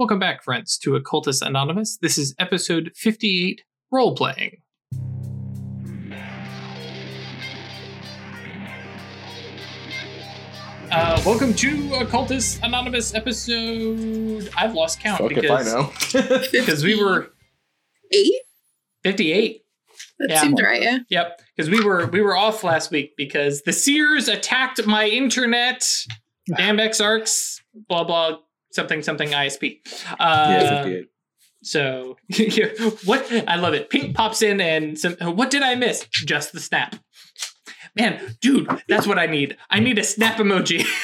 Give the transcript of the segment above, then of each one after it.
Welcome back, friends, to Occultus Anonymous. This is episode 58 Role Playing. Uh, welcome to Occultus Anonymous episode. I've lost count Fuck if I because know. because we were Eight? 58. That Yeah. seemed right, yeah. Yep, because we were we were off last week because the Seers attacked my internet. Damn Exarchs, blah blah, something something ISP. Uh, yeah, 58. So what? I love it. Pink pops in and some. What did I miss? Just the snap. Man, dude, that's what I need. I need a snap emoji.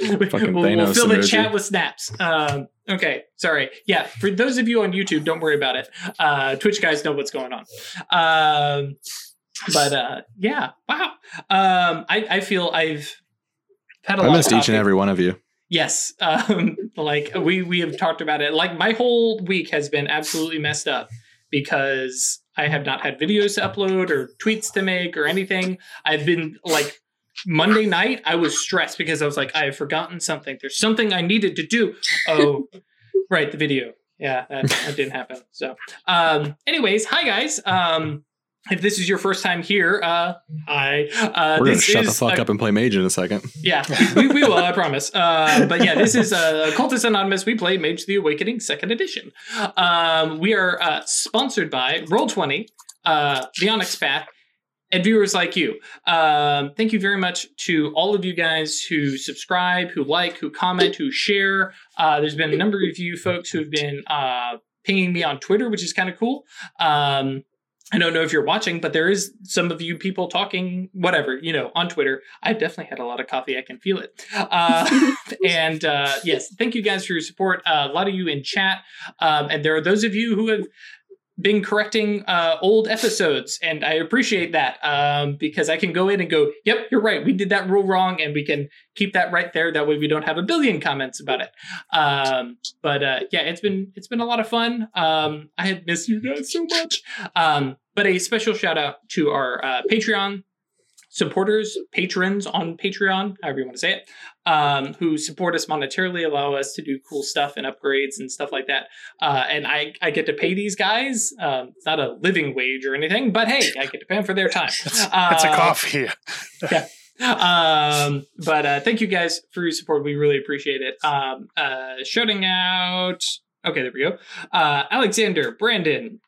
We'll, we'll fill the chat with snaps. Um, okay, sorry. Yeah, for those of you on YouTube, don't worry about it. Uh, Twitch guys know what's going on. Um, but uh, yeah, wow. Um, I, I feel I've had a I lot missed of each and every one of you. Yes, um, like we we have talked about it. Like my whole week has been absolutely messed up because I have not had videos to upload or tweets to make or anything. I've been like Monday night. I was stressed because I was like, I have forgotten something. There's something I needed to do. Oh, right, the video. Yeah, that, that didn't happen. So, um, anyways, hi guys. Um, if this is your first time here, uh, hi. Uh, We're gonna shut the fuck a- up and play Mage in a second. yeah, we, we will, I promise. Uh, but yeah, this is uh, Occultus Anonymous. We play Mage the Awakening Second Edition. Um, we are uh, sponsored by Roll20, uh, The Onyx Path, and viewers like you. Um, thank you very much to all of you guys who subscribe, who like, who comment, who share. Uh, there's been a number of you folks who have been uh, pinging me on Twitter, which is kind of cool. Um, I don't know if you're watching, but there is some of you people talking, whatever, you know, on Twitter. I've definitely had a lot of coffee. I can feel it. Uh, and uh, yes, thank you guys for your support. Uh, a lot of you in chat. Um, and there are those of you who have been correcting uh, old episodes, and I appreciate that um, because I can go in and go, "Yep, you're right. We did that rule wrong," and we can keep that right there. That way, we don't have a billion comments about it. Um, but uh, yeah, it's been it's been a lot of fun. Um, I had missed you guys so much. Um, but a special shout out to our uh, Patreon supporters, patrons on Patreon, however you want to say it, um, who support us monetarily, allow us to do cool stuff and upgrades and stuff like that. Uh, and I, I get to pay these guys. Um, it's not a living wage or anything, but hey, I get to pay them for their time. It's, it's a Uh, coffee. um, but uh, thank you guys for your support. We really appreciate it. Um, uh, shouting out. Okay, there we go. Uh, Alexander, Brandon,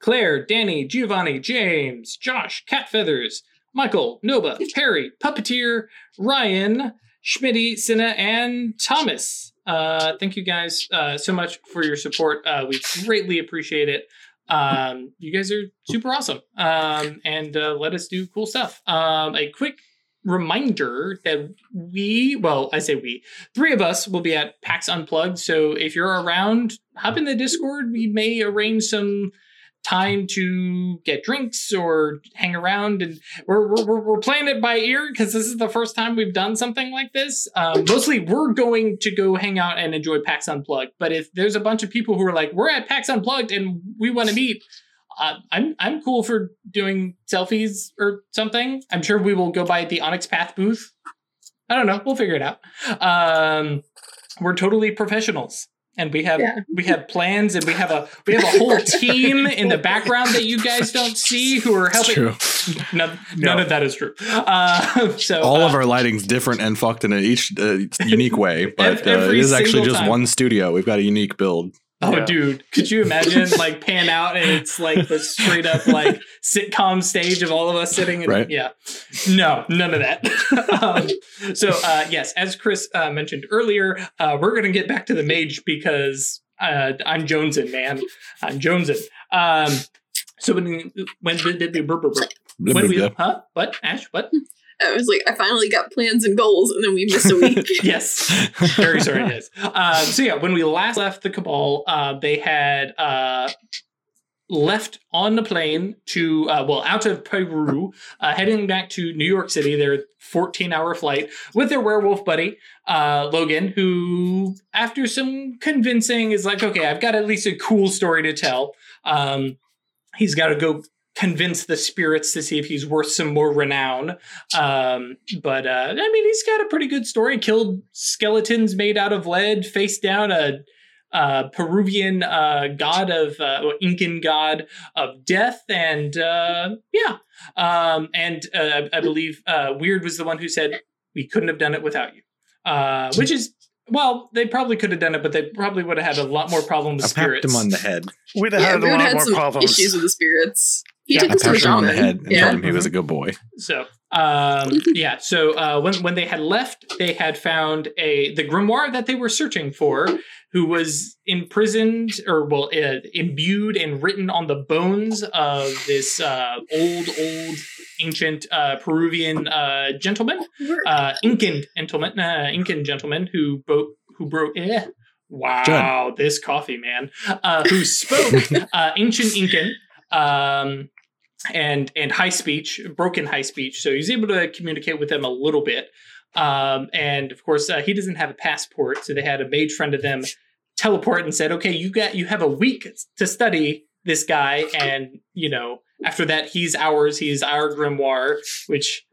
Claire, Danny, Giovanni, James, Josh, Cat Feathers, Michael, Noba, Perry, Puppeteer, Ryan, Schmitty, Cinna, and Thomas. Uh, thank you guys uh, so much for your support. Uh, we greatly appreciate it. Um, you guys are super awesome um, and uh, let us do cool stuff. Um, a quick reminder that we, well, I say we, three of us will be at PAX Unplugged. So if you're around, hop in the Discord. We may arrange some time to get drinks or hang around and we're we're, we're- playing it by ear because this is the first time we've done something like this um, mostly we're going to go hang out and enjoy pax unplugged but if there's a bunch of people who are like we're at pax unplugged and we want to meet uh, I'm I'm cool for doing selfies or something. I'm sure we will go by the Onyx Path booth. I don't know. We'll figure it out. Um, we're totally professionals, and we have Yeah. we have plans, and we have a we have a whole team in the background that you guys don't see who are helping. true. None, none of that is true. Uh, so All uh, of our lighting's different and fucked in each uh, unique way, but uh, it is actually just time. one studio. We've got a unique build. Oh, Yeah. dude, could you imagine like pan out and it's like the straight up like sitcom stage of all of us sitting? And, Right. Yeah. No, none of that. um, so, uh, yes, as Chris uh, mentioned earlier, uh, we're going to get back to the mage because uh, I'm Jonesin, man. I'm Jonesin. Um, so when when when blah, we huh what Ash what I was like, I finally got plans and goals, and then we missed a week. yes. Very sorry it is um, so yeah when we last left the cabal uh, they had uh, left on the plane to uh, well out of peru uh, heading back to new york city their 14 hour flight with their werewolf buddy uh, logan who after some convincing is like okay i've got at least a cool story to tell. Um, he's got to go convince the spirits to see if he's worth some more renown um, but uh, I mean, he's got a pretty good story. Killed skeletons made out of lead, faced down a uh, Peruvian uh, god of uh, Incan god of death, and uh, yeah, um, and uh, I believe uh, Weird was the one who said we couldn't have done it without you, uh, which is well, they probably could have done it, but they probably would have had a lot more problem with I spirits. him on the head. We'd have Yeah, had a lot had more some problems. issues with the spirits. He Yeah, took I us to a patted him on the head and yeah. told him he was a good boy. So, um, yeah. So uh, when when they had left, they had found a the grimoire that they were searching for, who was imprisoned or well uh, imbued and written on the bones of this uh, old old ancient uh, Peruvian uh, gentleman, We're- uh, Incan gentleman, uh, Incan gentleman who broke who broke. Eh, wow, this coffee man, uh, who spoke uh, ancient Incan. Um, and and high speech, broken high speech. So he's able to communicate with them a little bit. Um, and of course, uh, he doesn't have a passport, so they had a mage friend of them teleport and said, "Okay, you got you have a week to study this guy, and you know after that he's ours. He's our grimoire." Which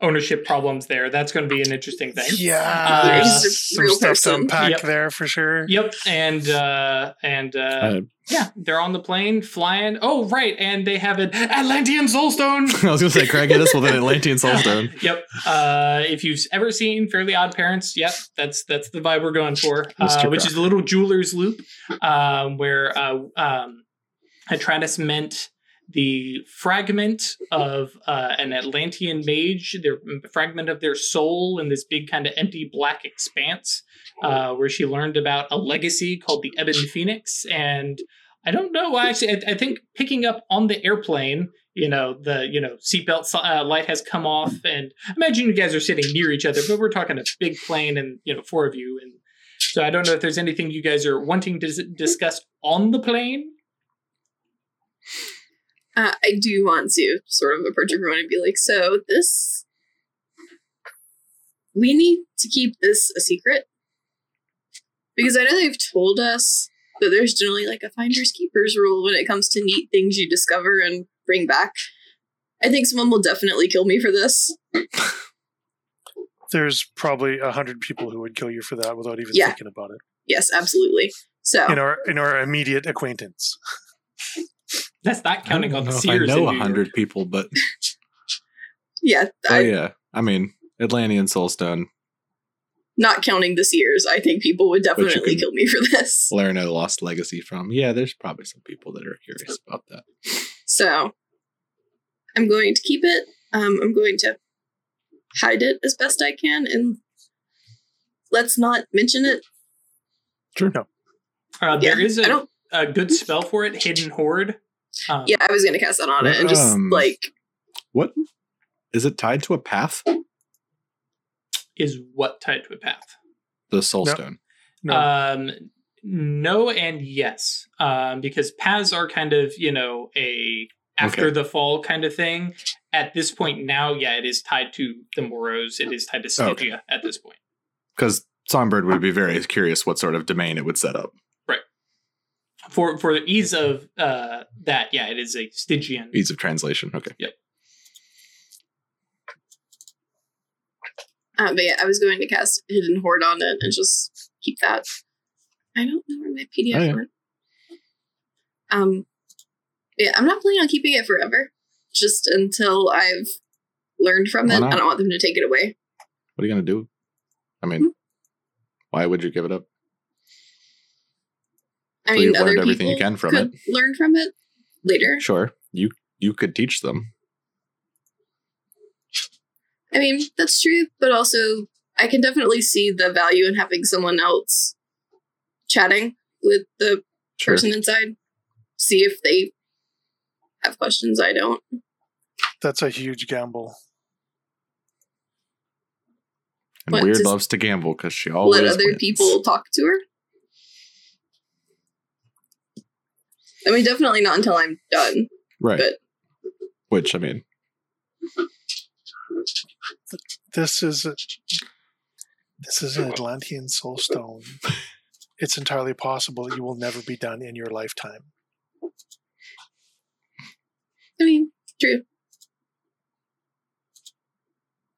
ownership problems there. That's going to be an interesting thing. Yeah, Uh, there's some real stuff person. to unpack Yep. there for sure. Yep, and uh, and uh, Uh, yeah, they're on the plane flying. Oh, right, and they have an Atlantean soulstone. I was gonna say, Craig hit us with an Atlantean soulstone. Yep. Uh, if you've ever seen Fairly Odd Parents, yep, that's that's the vibe we're going for. Uh, which is a little jeweler's loop, um, where uh, um, Atratus meant the fragment of uh, an Atlantean mage, their fragment of their soul in this big kind of empty black expanse, uh, where she learned about a legacy called the Ebon Phoenix. And I don't know, actually, I, I think picking up on the airplane, you know, the you know seatbelt uh, light has come off, and imagine you guys are sitting near each other, but we're talking a big plane, and you know, four of you, and so I don't know if there's anything you guys are wanting to discuss on the plane. Uh, I do want to sort of approach everyone and be like, so this. We need to keep this a secret. Because I know they've told us that there's generally like a finder's keeper's rule when it comes to neat things you discover and bring back. I think someone will definitely kill me for this. There's probably a hundred people who would kill you for that without even Yeah. thinking about it. Yes, absolutely. So, In our in our immediate acquaintance. That's not counting on the know if Seers. I know a hundred people, but yeah, oh I, yeah, I mean Atlantean soulstone. not counting the Seers, I think people would definitely kill me for this. Learn a lost legacy from. Yeah, there's probably some people that are curious about that. So I'm going to keep it. Um, I'm going to hide it as best I can, and let's not mention it. Sure. No. Uh, there Yeah, is I a, don't. A good spell for it, Hidden Hoard. Um, Yeah, I was going to cast that on it and just Um, like What is it tied to a path? Is what tied to a path? The soulstone. No. Um, no and yes, um, because paths are kind of you know a after Okay. the fall kind of thing. At this point now, yeah, it is tied to the Moros. It is tied to Stygia Okay. at this point. Because Songbird would be very curious what sort of domain it would set up. For for the ease of uh, that, yeah, it is a Stygian. Ease of translation. Okay. Uh, but yeah, I was going to cast Hidden Hoard on it and just keep that. I don't know where my PDF Oh, yeah. went. Um, yeah, I'm not planning on keeping it forever. Just until I've learned from Why it. I don't want them to take it away. What are you gonna do? I mean, Hmm? why would you give it up? I So mean, you've other learned everything you people can from could learn from it later. Sure. You you could teach them. I mean, that's true, but also I can definitely see the value in having someone else chatting with the Sure. person inside. See if they have questions I don't. That's a huge gamble. And What, Weird loves to gamble because she always Let other wins. people talk to her. I mean, definitely not until I'm done. right. but- Which I mean, This is a, this is an Atlantean soulstone. It's entirely possible that you will never be done in your lifetime. I mean, true.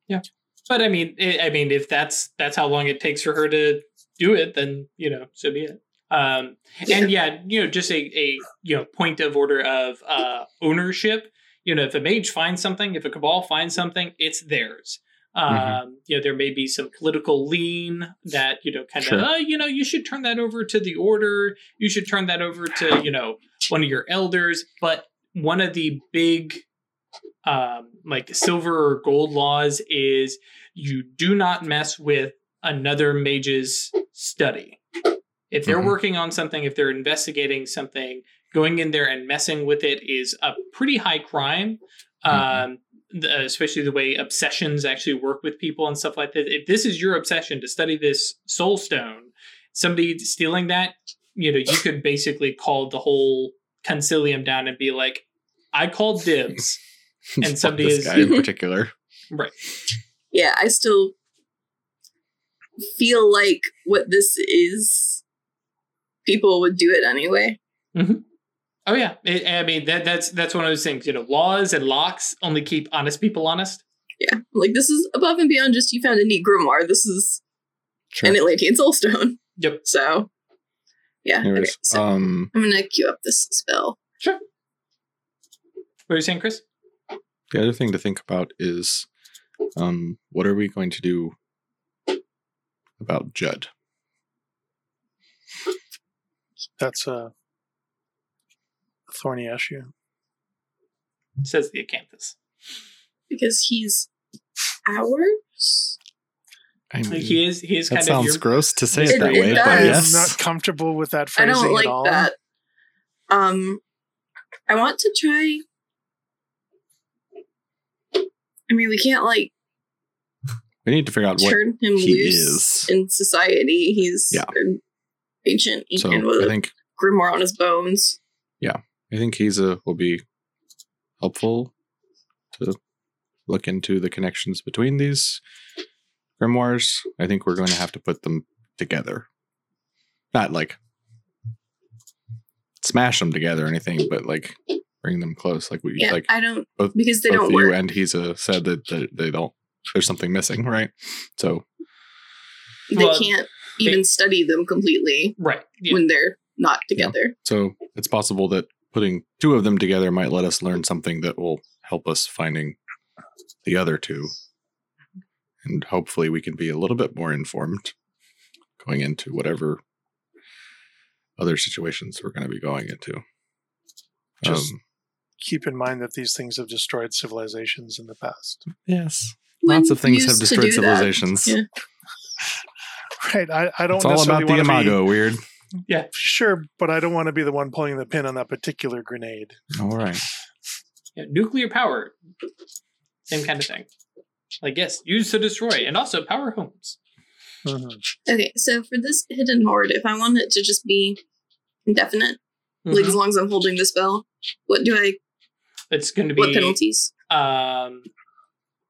Yeah, but I mean, i I mean, if that's that's how long it takes for her to do it, then you know, so be it. Um, and yeah, you know, just a, a you know point of order of uh, ownership. You know, if a mage finds something, if a cabal finds something, it's theirs. Um, Mhm. You know, there may be some political lean that you know, kind of, Sure. uh, you know, you should turn that over to the order. You should turn that over to you know one of your elders. But one of the big, um, like silver or gold laws is you do not mess with another mage's study. If they're Mhm. working on something, if they're investigating something, going in there and messing with it is a pretty high crime. Um, the- especially the way obsessions actually work with people and stuff like that. If this is your obsession to study this soul stone, somebody stealing that, you know, you could basically call the whole Consilium down and be like, "I called dibs." And Fuck somebody this is- guy in particular. right. Yeah, I still feel like what this is, people would do it anyway. Oh yeah, It- I mean that that's that's one of those things. You know, laws and locks only keep honest people honest. Yeah, like this is above and beyond just you found a neat grimoire. This is Sure. an Atlantean soulstone. Yep. So, yeah. okay, so um, I'm gonna queue up this spell. Sure. What are you saying, Chris? the other thing to think about is, um, what are we going to do about Judd? That's a thorny issue. Says the acanthus. because he's ours. I mean, Like he is he is that kind of sounds your gross to say It- it that it way, does. but I'm not comfortable with that I don't like at all. that. Um, I want to try. I mean, we can't like we need to figure out what. him he loose is. in society. He's Yeah. An ancient So Incan with I a think grimoire on his bones. Yeah, I think he's a will be helpful to look into the connections between these grimoires. I think we're going to have to put them together, not like smash them together or anything, but like bring them close. Like we Yeah, like I don't both- because they both don't you work. and he's uh, said that they, they don't. There's something missing, right? So they Well, can't even study them completely right. Yeah. when they're not Yeah. together. So it's possible that putting two of them together might let us learn something that will help us finding the other two. And hopefully we can be a little bit more informed going into whatever other situations we're going to be going into. Just- um, Keep in mind that these things have destroyed civilizations in the past. yes. When Lots of things have destroyed civilizations. Yeah. Right. I, I don't It's all necessarily about the want to imago, weird. Yeah, sure, but I don't want to be the one pulling the pin on that particular grenade. All right. Yeah, nuclear power. Same kind of thing. Like yes, used to destroy and also power homes. Mhm. Okay, so for this hidden hoard, if I want it to just be indefinite, like Mhm. as long as I'm holding the spell, what do I? It's going to be What penalties? um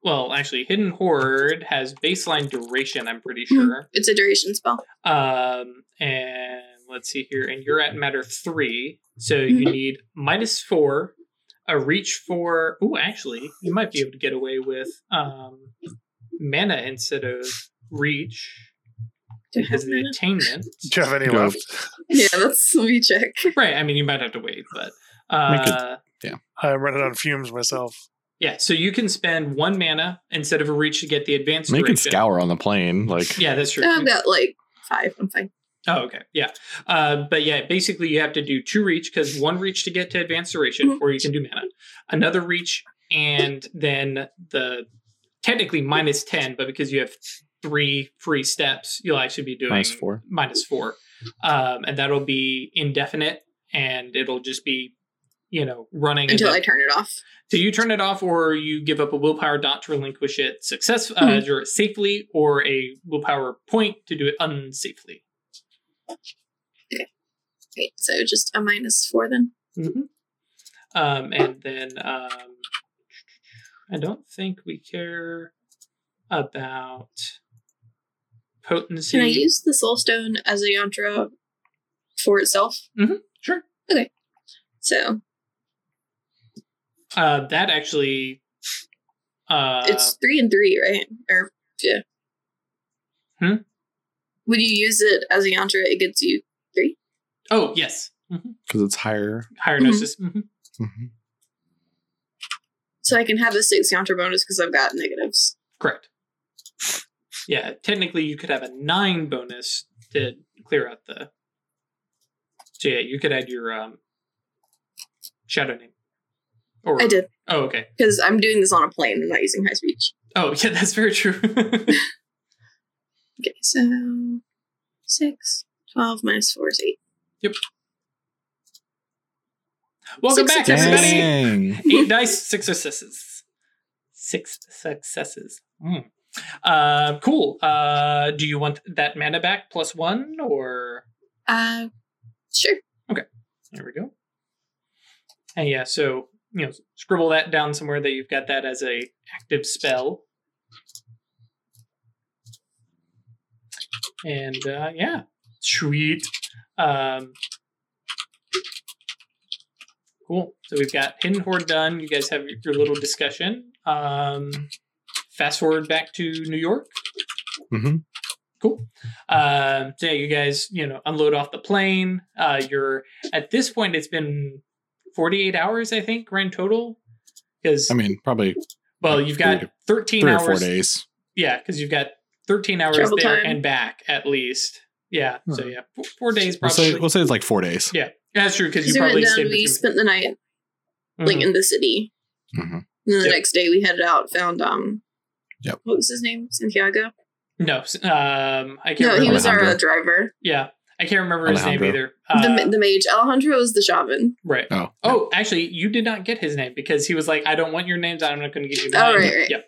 well, actually Hidden Hoard has baseline duration, I'm pretty Mhm. sure. It's a duration spell. Um and let's see here and you're at matter 3, so you Mhm. need minus 4 a reach for Oh, actually, you might be able to get away with um mana instead of reach Do I because of the attainment. Do you have any left? Yeah, that's let me check. Right. I mean, you might have to wait, but Make it- uh, I run it on fumes myself. Yeah. So you can spend one mana instead of a reach to get the advanced Make it duration. scour on the plane. Like, Yeah, that's true. I've got like five. I'm fine. Oh, okay. Yeah. Uh, but yeah, basically you have to do two reach because one reach to get to advanced duration, Mhm. or you can do mana. Another reach, and then the technically minus ten, but because you have three free steps, you'll actually be doing Minus four. Minus four, um, and that'll be indefinite, and it'll just be, you know, running Until I turn it off. So you turn it off, or you give up a willpower dot to relinquish it success uh, Mhm. or safely, or a willpower point to do it unsafely. Okay, so just a minus four then. Mm-hmm. Um, and then um, I don't think we care about potency. Can I use the soul stone as a yantra for itself? Sure. Okay. So Uh, that actually. Uh, it's three and three, right? Or yeah. Hmm? Would you use it as a yantra? It gets you three. Oh yes, because it's higher. higher gnosis. hmm hmm So I can have a six counter bonus because I've got negatives. Correct. Yeah, technically you could have a nine bonus to clear out the. So yeah, you could add your um, shadow name. Or I did Oh, okay. because I'm doing this on a plane. I'm not using high speech. Oh, yeah, that's very true. Okay, so six, 12 minus four is eight. Yep. Welcome Six back, successes. everybody. Dang. Eight dice, six successes. Six successes. Mm. Uh, cool. Uh, do you want that mana back plus one or? Uh, sure. Okay. There we go. And yeah, so you know, scribble that down somewhere that you've got that as a active spell. And uh, yeah, sweet. Um, cool. So we've got Hidden Hoard done. You guys have your little discussion. Um, fast forward back to New York. hmm Cool. Um, so yeah, you guys, you know, unload off the plane. Uh, you're at this point. It's been 48 hours, I think, grand total. Because I mean, probably well, you've got three to- 13 three or hours. four days. Yeah, because you've got 13 hours Travel there time. and back at least. Yeah. So Hmm. yeah, four, four days We'll probably. say we'll say it's like four days. yeah, that's true because Because you probably down, stayed we between- spent the night like Mhm. in the city. hmm And then the Yep. next day we headed out, found um Yep. what was his name? Santiago? No, um, I can't No, remember. he was our uh, driver. yeah, I can't remember his name either. Uh, the, the mage. Alejandro was the shaman. right. Oh, Oh, actually, you did not get his name because he was like, "I don't want your names. I'm not going to give you Oh, mine." right, right. Yep.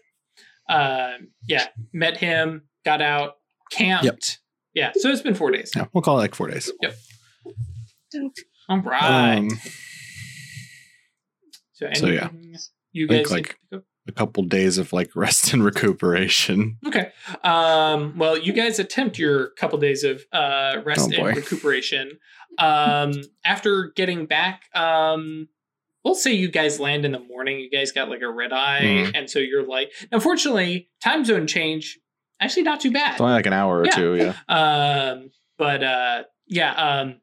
Um, yeah, met him, got out, camped. Yep. Yeah, so it's been four days. yeah, we'll call it like four days. Yep. All right. Um, so, so, yeah. anything you I think, guys like- a couple days of like rest and recuperation. Okay. Um, well, you guys attempt your couple days of uh, rest Oh, and recuperation. Um, after getting back, um, we'll say you guys land in the morning. You guys got like a red eye, Mhm. and so you're like, unfortunately, time zone change. Actually, not too bad. It's only like an hour or Yeah. two. Yeah. Um, but uh, yeah. Um,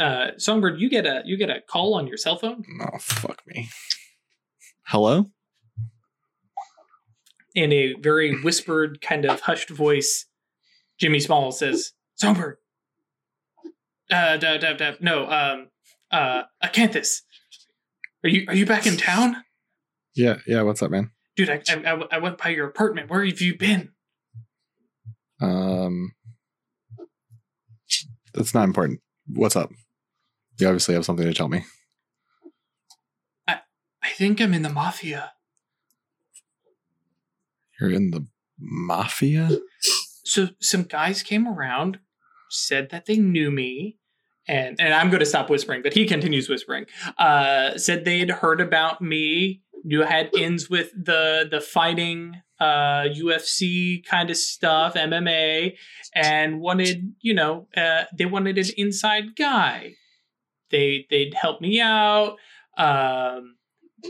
uh, Songbird, you get a you get a call on your cell phone, Oh fuck me. Hello. In a very whispered, kind of hushed voice. Jimmy Small says, "Songbird, uh, da, da, da, no, um, uh, Acanthus, are you are you back in town, Yeah. Yeah. What's up, man? dude? I, I I went by your apartment. Where have you been? Um, that's not important. What's up? You obviously have something to tell me. I think I'm in the mafia. You're in the mafia. So some guys came around, said that they knew me." And, and I'm going to stop whispering, but he continues whispering. Uh, said they'd heard about me, I had ins with the the fighting, uh, UFC kind of stuff, MMA, and wanted, you know, uh, they wanted an inside guy. They they'd help me out, um,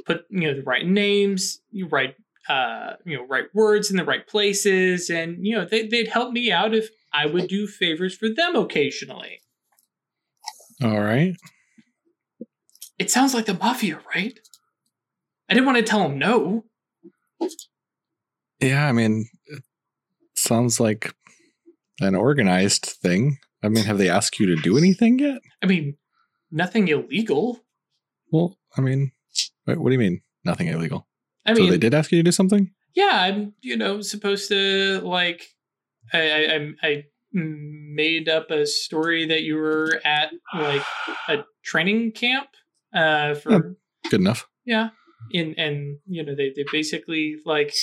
put you know the right names, you right uh, you know right words in the right places, and you know they they'd help me out if I would do favors for them occasionally. All right. It sounds like the mafia, right? I didn't want to tell him no. Yeah. I mean, it sounds like an organized thing. I mean, have they asked you to do anything yet? I mean, nothing illegal. Well, I mean, what do you mean? Nothing illegal. I so they did ask you to do something? yeah, I'm you know supposed to like I I, I I made up a story that you were at like a training camp uh for Good enough. yeah in and you know they they basically like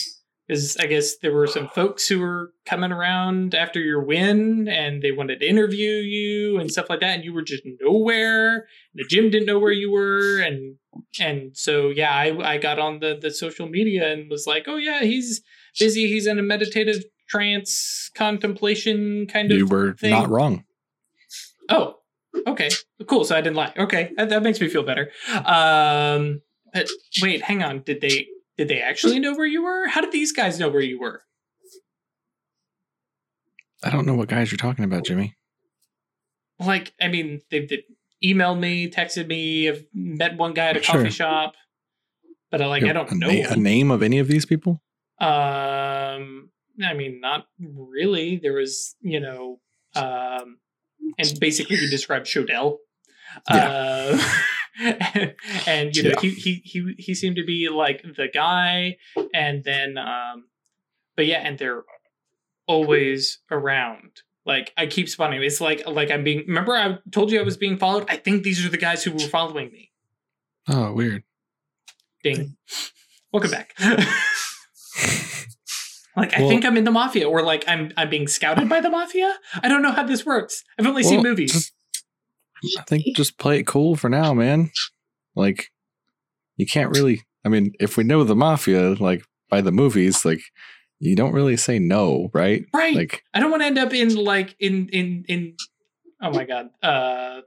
is I guess there were some folks who were coming around after your win and they wanted to interview you and stuff like that and you were just nowhere the gym didn't know where you were and and so yeah I I got on the the social media and was like oh yeah he's busy he's in a meditative trance contemplation kind of You were thing. not wrong. Oh, okay, cool. So I didn't lie. Okay, that, that makes me feel better. Um, but wait, hang on. Did they did they actually know where you were? How did these guys know where you were? I don't know what guys you're talking about, Jimmy. like I mean they've, they've emailed me, texted me, I've met one guy at a Sure. coffee shop, but I like I don't a, know. na- a name of any of these people? Um, I mean, not really. There was, you know, um, and basically he described Shodell. Uh, and, you know, Yeah. he, he he he seemed to be like the guy, and then, um, but yeah, and they're always around. Like I keep spawning. It's like like I'm being. Remember, I told you I was being followed. I think these are the guys who were following me. Oh, weird. Ding. Welcome back. Like I Well- think I'm in the mafia, or like I'm I'm being scouted by the mafia. I don't know how this works. I've only seen movies. just- I think just play it cool for now, man. Like, you can't really. I mean, if we know the mafia, like by the movies, like you don't really say no, right? right. Like, I don't want to end up in like in in in. Oh my god. Uh,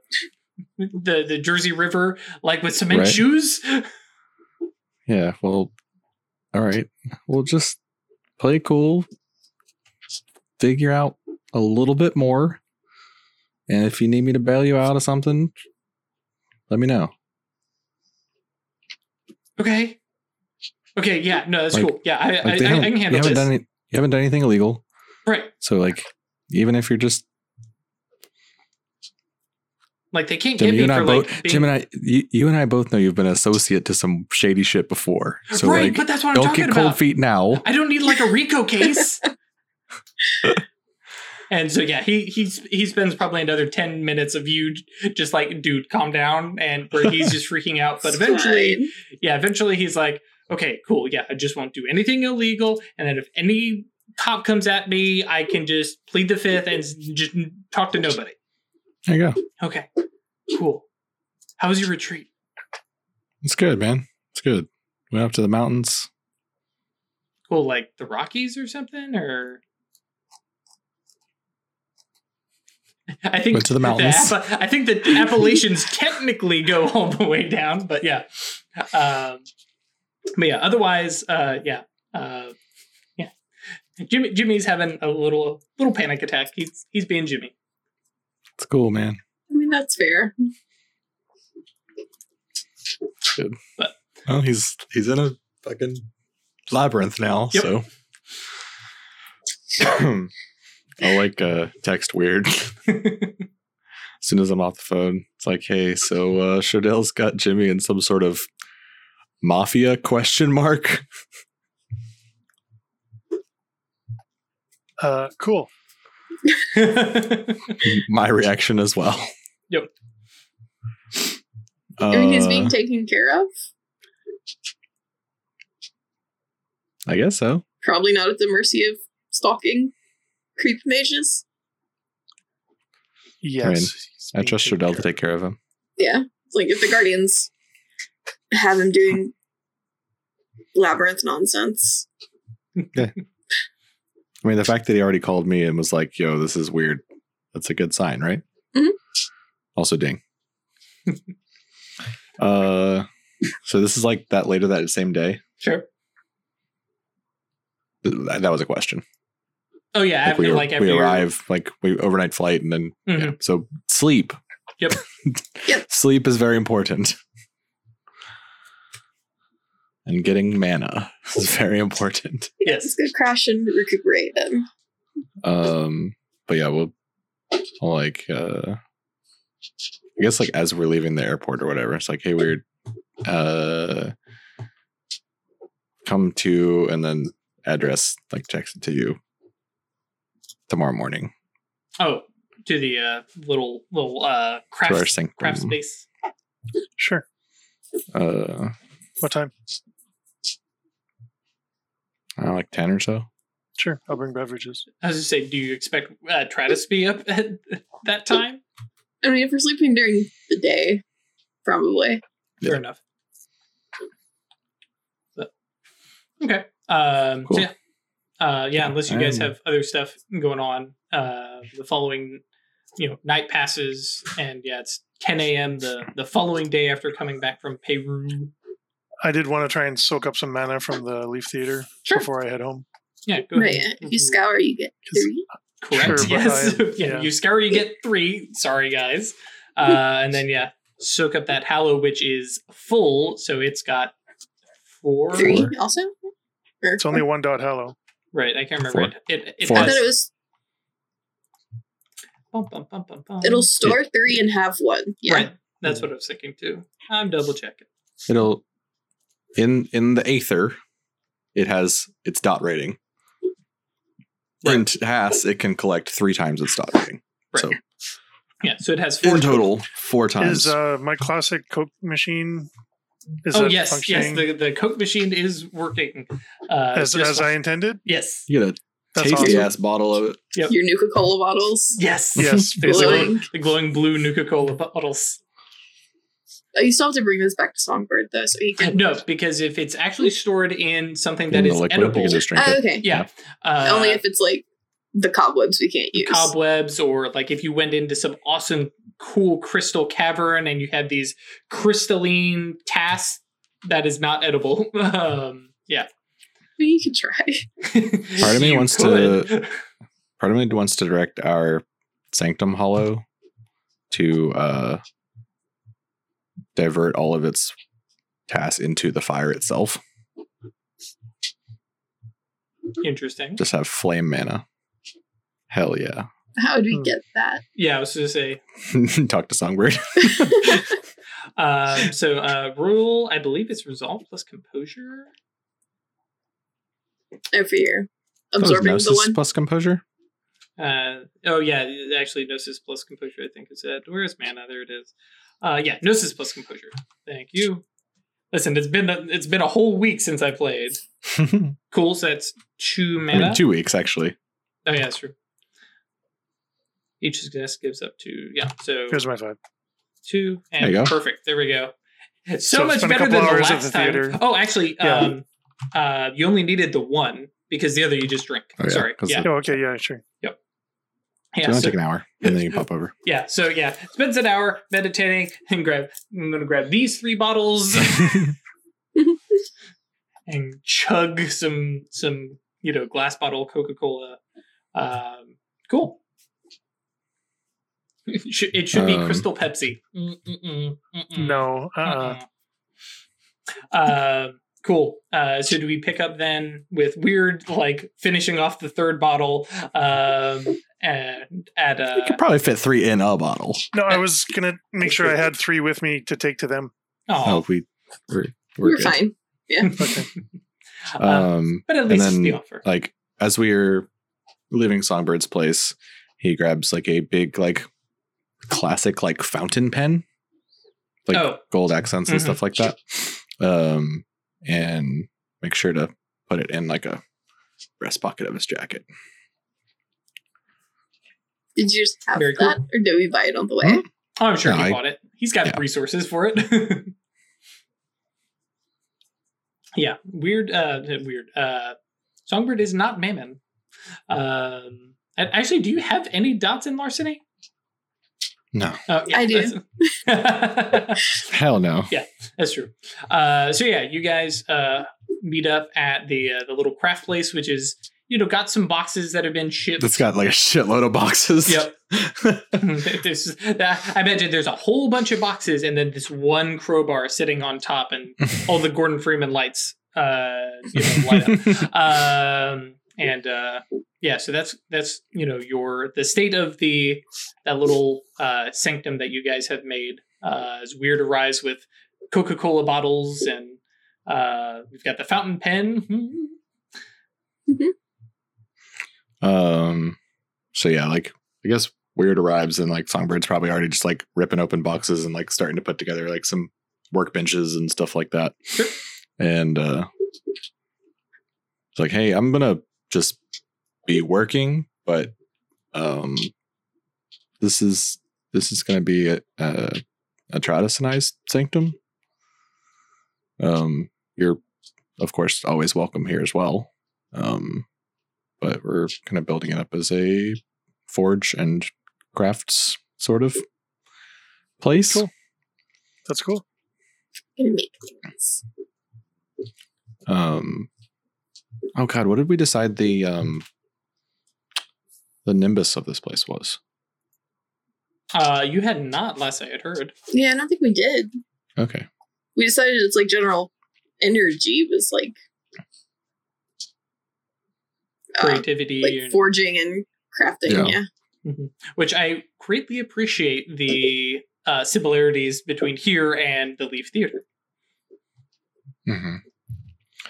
the the Jersey River, like with cement Right. shoes. yeah, well, all right. We'll just play cool, figure out a little bit more, and if you need me to bail you out of something, let me know. Okay. Okay. Yeah. No, that's Like- cool. Yeah, I Like, I, I, I can you handle haven't this. done any, you haven't done anything illegal, right. so like, even if you're just Like they can't Jim, get you me and I for both, like being, Jim and I, you, you and I both know you've been an associate to some shady shit before. So right. like, but that's what I'm don't talking get cold feet now. I don't need like a Rico case. and so yeah, he he's he spends probably another ten minutes of you just like, dude, calm down, and where he's just freaking out. But eventually, yeah, eventually he's like, okay, cool, yeah, I just won't do anything illegal, and then if any cop comes at me, I can just plead the fifth and just talk to nobody. There you go. Okay, cool. How was your retreat? It's good, man. It's good. Went up to the mountains. Cool, like the Rockies or something, or. I think Went to the mountains. Appa- I think the Appalachians technically go all the way down, but yeah. Um, but yeah, otherwise, uh, yeah, uh, yeah. Jimmy, Jimmy's having a little little panic attack. He's he's being Jimmy. It's cool, man. I mean, that's fair. But well, he's he's in a fucking labyrinth now. Yep. So I like uh, text weird. as soon as I'm off the phone, it's like, hey, so uh Shadell's got Jimmy in some sort of mafia question mark. Uh, cool. My reaction as well. Yep. Uh, I mean, he's being taken care of. I guess so. Probably not at the mercy of stalking creep mages. Yes. I mean, I trust taken Shadell to take care of him. Yeah. It's like if the Guardians have him doing labyrinth nonsense. I mean, the fact that he already called me and was like, "Yo, this is weird," that's a good sign, right? Mhm. Also, ding. uh, so this is like that later that same day. sure. That, that was a question. Oh yeah, Like after we, like after we arrive, like we overnight flight, and then yeah. Mhm. So sleep. Yep. Yep. sleep is very important. And getting mana is very important. Yes. Let's go crash and recuperate then. Um, but yeah, we'll I'll like uh I guess like as we're leaving the airport or whatever, it's like, hey weird, uh come to and then address like text it to you tomorrow morning Oh, to the uh, little little uh, to our craft craft room. space. Sure. Uh What time? I like ten or so. Sure. I'll bring beverages. I was just say, do you expect uh, Travis to be up at that time? I mean, if we're sleeping during the day, probably. Fair Yeah. enough. But, okay. Um, Cool. So yeah. Uh, yeah, unless you guys have other stuff going on, uh, the following, you know, night passes, and yeah, it's 10 a.m. the the following day after coming back from Peru. I did want to try and soak up some mana from the Leaf Theater Sure. before I head home. Yeah, go Right. ahead. If you scour, you get three. Correct. Sure, yes. I- yeah, yeah. You scour, you get three. Sorry, guys. Uh, and then yeah, soak up that hallow, which is full, so it's got four. Three Four. also? Or It's only one dot hallow. Right, I can't remember. Four. It, it, it Four. I thought it was bum, bum, bum, bum, bum. it'll store three and have one. Yeah. Right. That's what I was thinking too. I'm double checking. It'll in in the Aether, it has its dot rating. In Tass, it can collect three times its dot rating. Right. So Yeah, so it has four in total, four times. Is uh, my classic Coke machine? Is oh yes, yes. The the Coke machine is working. Uh, as, just as I intended? yes, you get a That's tasty awesome. ass bottle of it. Your Nuka Cola bottles. yes, Yes, glowing, the glowing blue Nuka Cola bottles. Oh, you still have to bring this back to Songbird though, so he can. No, because if it's actually stored in something that In the is liquid, edible, can just drink Oh, it. okay. yeah, uh, Only if it's like the cobwebs we can't use. cobwebs or like if you went into some awesome cool crystal cavern and you had these crystalline tasks that is not edible um yeah you can try. Part of me wants could. to- Part of me wants to direct our Sanctum Hallow to uh, divert all of its tasks into the fire itself. interesting Just have flame mana. Hell yeah. How would we Hmm. get that? yeah i was gonna say Talk to Songbird. um so uh rule i believe it's resolve plus composure Oh, for your That was absorbing the one. plus composure. uh oh yeah actually gnosis plus composure i think is it where's mana there it is uh yeah gnosis plus composure thank you listen it's been a, it's been a whole week since i played cool so that's two mana mean, two weeks actually. Oh yeah, that's true. Each success gives up to yeah, so Here's my five. two and There you go. perfect. There we go. So, So much better than the hours at last the time. Oh, actually, Yeah. um, uh, you only needed the one because the other you just drink. Oh, yeah, Sorry, 'cause yeah, the- Oh, okay, yeah, sure. Yeah. So it'll so, take an hour and then you pop over. yeah, so yeah, spends an hour meditating and grab. I'm gonna grab these three bottles and chug some some you know glass bottle Coca Cola. Um, cool. It should, it should be Um, Crystal Pepsi. Mm-mm-mm, mm-mm, No, uh-uh. uh-uh. Um, cool. Uh, so do we pick up then with weird like finishing off the third bottle um, and at a. You could probably fit three in a bottle. No, I was gonna make sure I had three with me to take to them. Oh, oh, we we're, we're You're good. fine. Okay. um, Um, but at and least it's then, the offer. like as we are leaving Songbird's place, he grabs like a big like classic like fountain pen, like oh, gold accents and Mhm. stuff like that. Um, and make sure to put it in like a breast pocket of his jacket. Did you just have Very cool. that, or did we buy it on the way? oh, I'm sure No, he I- bought it. He's got yeah. resources for it. yeah, weird. Uh, weird. Uh, Songbird is not Mammon. Um, and actually, do you have any dots in larceny? No, Oh, yeah, I do. hell no. Yeah, that's true. Uh, so yeah, you guys uh, meet up at the uh, the little craft place, which is you know got some boxes that have been shipped. It's got like a shitload of boxes. Yep. this, that, I imagine there's a whole bunch of boxes and then this one crowbar sitting on top and all the Gordon Freeman lights uh, you know, light up. um, and uh, yeah, so that's that's you know your the state of the that little uh, sanctum that you guys have made. Uh, is weird arise with Coca Cola bottles and uh, we've got the fountain pen. Um. So yeah, like I guess Weird arrives and like Songbird's probably already just like ripping open boxes and like starting to put together like some workbenches and stuff like that. And uh it's like, hey, I'm gonna just be working, but um this is this is gonna be a a, a Traducinized sanctum. Um you're of course always welcome here as well. Um but we're kind of building it up as a forge and crafts sort of place. Cool. That's cool. Gonna make things. Um, oh god, what did we decide the um the nimbus of this place was. Uh, you had not last I had heard. Yeah, I don't think we did. Okay. We decided it's like general energy was like uh, Creativity, like and- forging and crafting. Yeah. Yeah. which I greatly appreciate the uh, similarities between here and the Leaf Theater. Mm-hmm.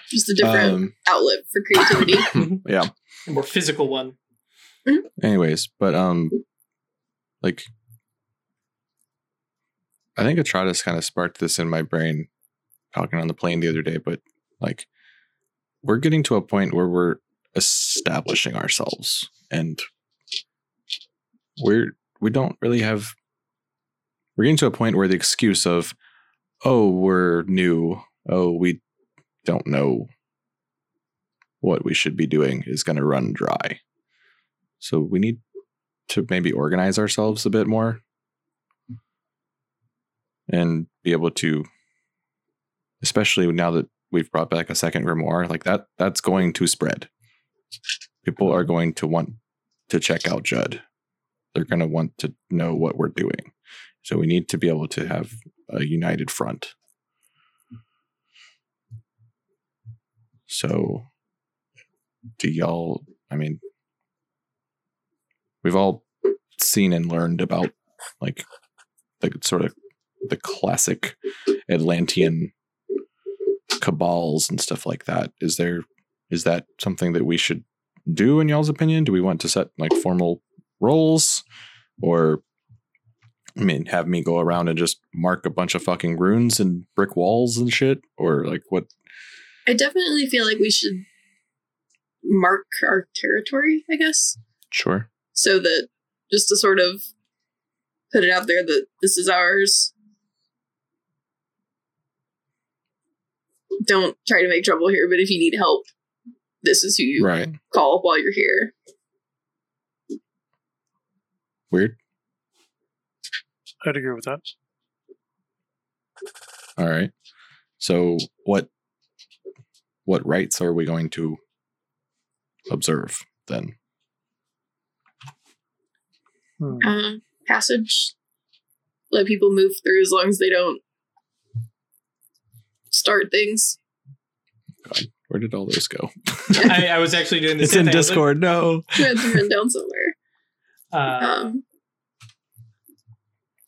just a different Um, outlet for creativity. yeah. A more physical one. Anyways, but um, like, I think Atratus kind of sparked this in my brain talking on the plane the other day. But like, we're getting to a point where we're establishing ourselves, and we're we don't really have. We're getting to a point where the excuse of, "Oh, we're new. Oh, we don't know what we should be doing," is going to run dry. So we need to maybe organize ourselves a bit more and be able to especially now that we've brought back a second grimoire like that that's going to spread people are going to want to check out judd. They're going to want to know what we're doing. So we need to be able to have a united front. So do y'all i mean we've all seen and learned about like the sort of the classic Atlantean cabals and stuff like that. Is there is that something that we should do in y'all's opinion? Do we want to set like formal roles or I mean have me go around and just mark a bunch of fucking runes and brick walls and shit or like what I definitely feel like we should mark our territory, I guess, sure. so that just to sort of put it out there that this is ours. Don't try to make trouble here, but if you need help, this is who you Right. call while you're here. Weird. I'd agree with that. All right. So what what rights are we going to observe then? Hmm. Uh, passage. Let people move through as long as they don't start things. Where did all those go? I, I was actually doing this. it's in Discord. No. I had them written down somewhere. Uh, Um,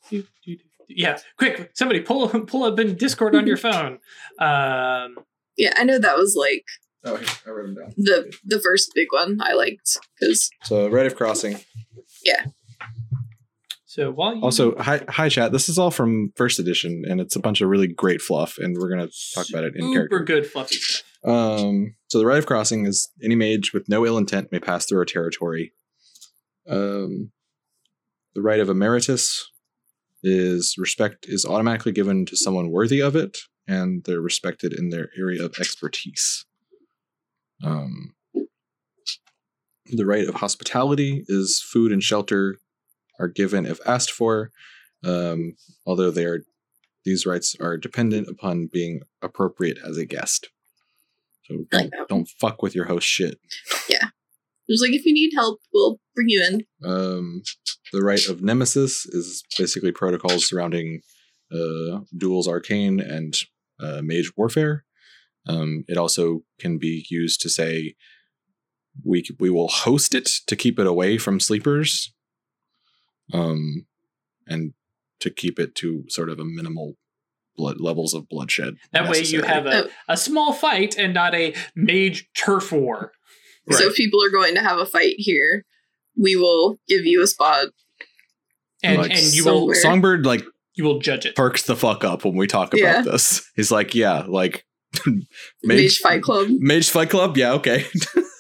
do, do, do. yeah, quick! Somebody pull pull up in Discord on your phone. Um, yeah, I know that was like Oh, here, I wrote them down. the the first big one I liked because So Rite of Crossing. Yeah. So while you Also, hi hi chat. This is all from first edition, and it's a bunch of really great fluff, and we're gonna talk about it in character. super character. good fluffy stuff. Um, so the rite of crossing is any mage with no ill intent may pass through our territory. Um, the rite of emeritus is respect is automatically given to someone worthy of it, and they're respected in their area of expertise. Um, the rite of hospitality is food and shelter are given if asked for, um, although they are these rights are dependent upon being appropriate as a guest. So don't, don't fuck with your host shit. Yeah. There's like if you need help, we'll bring you in. Um, the rite of nemesis is basically protocols surrounding uh, duels arcane and uh, mage warfare. Um, it also can be used to say we we will host it to keep it away from sleepers, um, and to keep it to sort of a minimal blood levels of bloodshed. That way you have a, a small fight and not a mage turf war. So if people are going to have a fight here, we will give you a spot. And Like and you will. Songbird like you will judge it. perks the fuck up when we talk about Yeah. this. He's like, yeah, like Mage, Fight Club. Mage Fight Club, yeah, okay.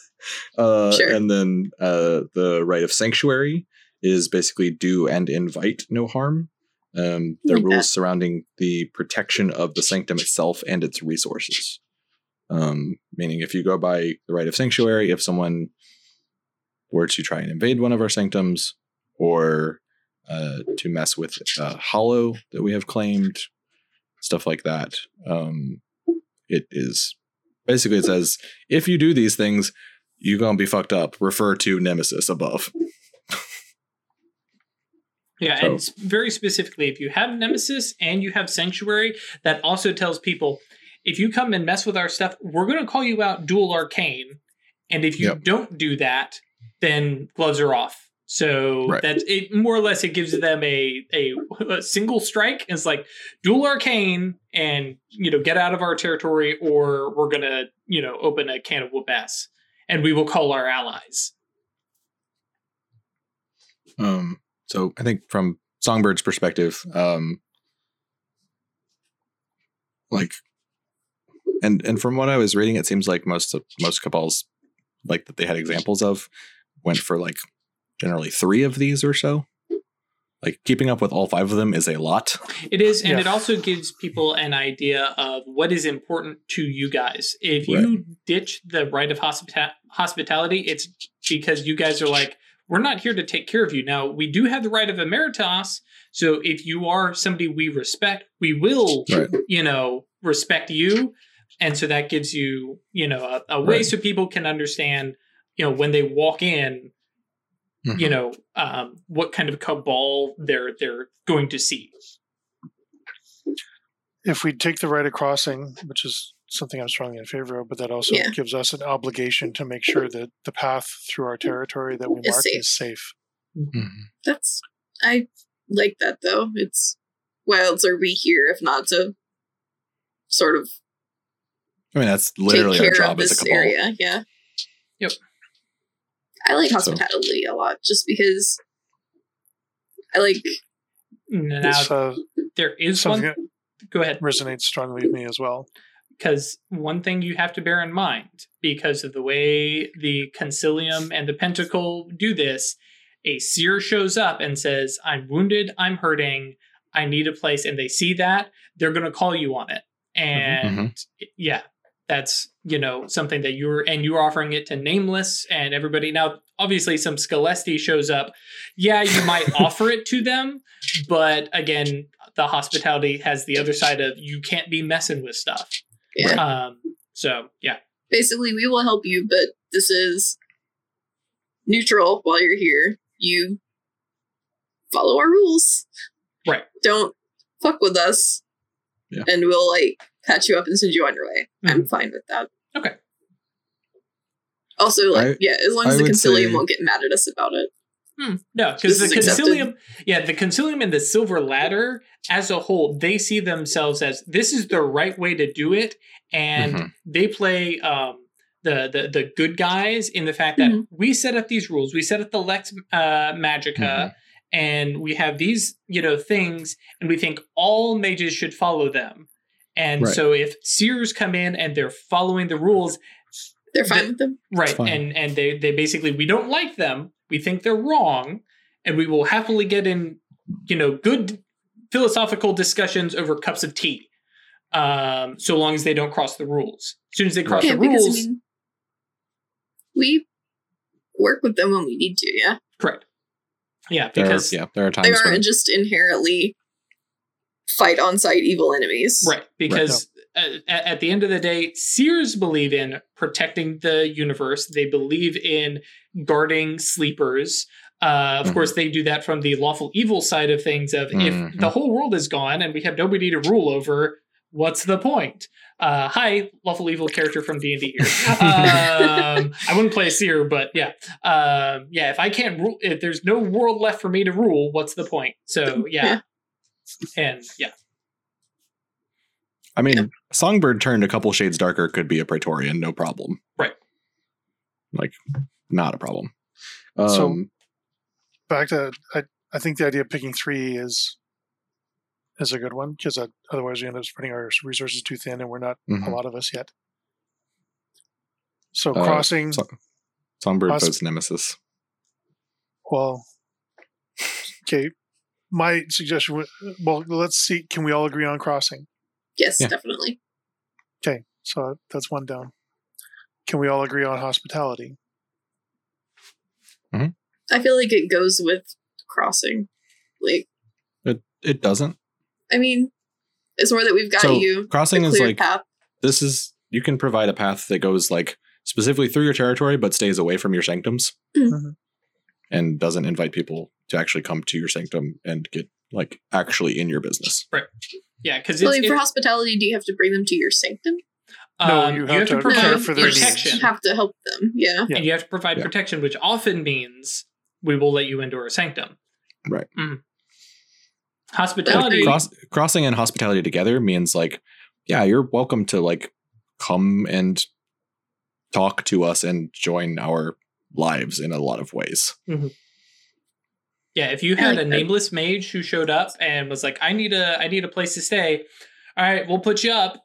uh, Sure. And then uh, the rite of sanctuary is basically do and invite no harm. Um, the Like rules that. surrounding the protection of the sanctum itself and its resources. Um, meaning, if you go by the rite of sanctuary, if someone were to try and invade one of our sanctums or uh, to mess with uh, hallow that we have claimed, stuff like that, um, it is basically it says if you do these things, you're gonna be fucked up. Refer to Nemesis above. Yeah, So- and very specifically, if you have Nemesis and you have Sanctuary, that also tells people if you come and mess with our stuff, we're going to call you out duel arcane. And if you Yep. don't do that, then gloves are off. So Right. that it more or less it gives them a, a a single strike. It's like duel arcane, and you know get out of our territory, or we're gonna you know open a can of whoop ass, and we will call our allies. Um, so I think from Songbird's perspective, um, like, and and from what I was reading, it seems like most of most cabals, like that they had examples of, went for like generally three of these or so. Like keeping up with all five of them is a lot. It is, and Yeah. it also gives people an idea of what is important to you guys. If you ditch the rite of hospita- hospitality, it's because you guys are like, we're not here to take care of you. Now, we do have the rite of emeritus, so if you are somebody we respect, we will, Right. you know, respect you, and so that gives you, you know, a, a way Right. so people can understand, you know, when they walk in, Mhm. you know, um, what kind of cabal they're they're going to see. If we take the rite of crossing, which is something I'm strongly in favor of, but that also Yeah. gives us an obligation to make sure that the path through our mm-hmm. territory that we Is mark safe. is safe. Mm-hmm. Mm-hmm. That's I like that though. It's wilds are we here if not to sort of I mean, that's literally take our care of job as a this cabal. area? Yeah. Yep. I like So- hospitality a lot just because I like Now This uh, there is something one. Go ahead. resonates strongly with me as well. Because one thing you have to bear in mind because of the way the Consilium and the pentacle do this a seer shows up and says i'm wounded i'm hurting i need a place and they see that they're going to call you on it. Mm-hmm. And mm-hmm. yeah that's you know something that you're and you're offering it to nameless and everybody. Now obviously some Scelesti shows up. Yeah you might offer it to them but again the hospitality has the other side of you can't be messing with stuff yeah. um, so yeah, Basically we will help you, but this is neutral while you're here. You follow our rules. Right. Don't fuck with us. Yeah. And we'll like patch you up and send you on your way. I'm Mhm. fine with that. Okay. Also, like, I- yeah, as long as I the would Consilium say- won't get mad at us about it. Hmm, no, because the This is accepted. yeah, the Consilium and the silver ladder as a whole, they see themselves as this is the right way to do it, and Mhm. they play um, the the the good guys in the fact that Mhm. we set up these rules, we set up the lex uh, magica, Mhm. and we have these you know things, and we think all mages should follow them. And Right. so if seers come in and they're following the rules, They're fine The- with them. right fine. and and they they basically we don't like them we think they're wrong and we will happily get in you know good philosophical discussions over cups of tea um so long as they don't cross the rules as soon as they cross Yeah, the because I rules mean, we work with them when we need to. Yeah, correct yeah There are, because yeah, there are times they aren't just inherently fight on sight evil enemies. right because at, at the end of the day seers believe in protecting the universe they believe in guarding sleepers uh, of Mhm. course, they do that from the lawful evil side of things. Of if Mhm. the whole world is gone and we have nobody to rule over, what's the point? Uh, hi, lawful evil character from D and D here. Um, I wouldn't play a seer, but yeah, um, yeah. If I can't rule, if there's no world left for me to rule, what's the point? So yeah, and yeah, I mean, Yeah. Songbird turned a couple shades darker could be a Praetorian, no problem. Right. Like, not a problem. Um, So- Back to I, I think the idea of picking three is is a good one because otherwise we end up spreading our resources too thin, and we're not a mhm. lot of us yet. So Uh, crossing, so- Songbird Us- votes Nemesis. well, okay. My suggestion, would, well, let's see. Can we all agree on crossing? Yes, Yeah. definitely. Okay, so that's one down. Can we all agree on hospitality? I feel like it goes with crossing. Like, It it doesn't. I mean, it's more that we've got So, you Crossing is like path. this is you can provide a path that goes like specifically through your territory but stays away from your sanctums Mhm. Mhm. and doesn't invite people to actually come to your sanctum and get like actually in your business. Right. Yeah, because Well, for hospitality, do you have to bring them to your sanctum? No, um, you you have have to to provide care for their you just protection, have to help them. Yeah. Yeah. and you have to provide Yeah. protection, which often means we will let you into our sanctum. Right. Mhm. Hospitality. Cross, crossing and hospitality together means like, yeah, you're welcome to like come and talk to us and join our lives in a lot of ways. Yeah, if you had like a that. nameless mage who showed up and was like, "I need a, I need a place to stay," all right, we'll put you up.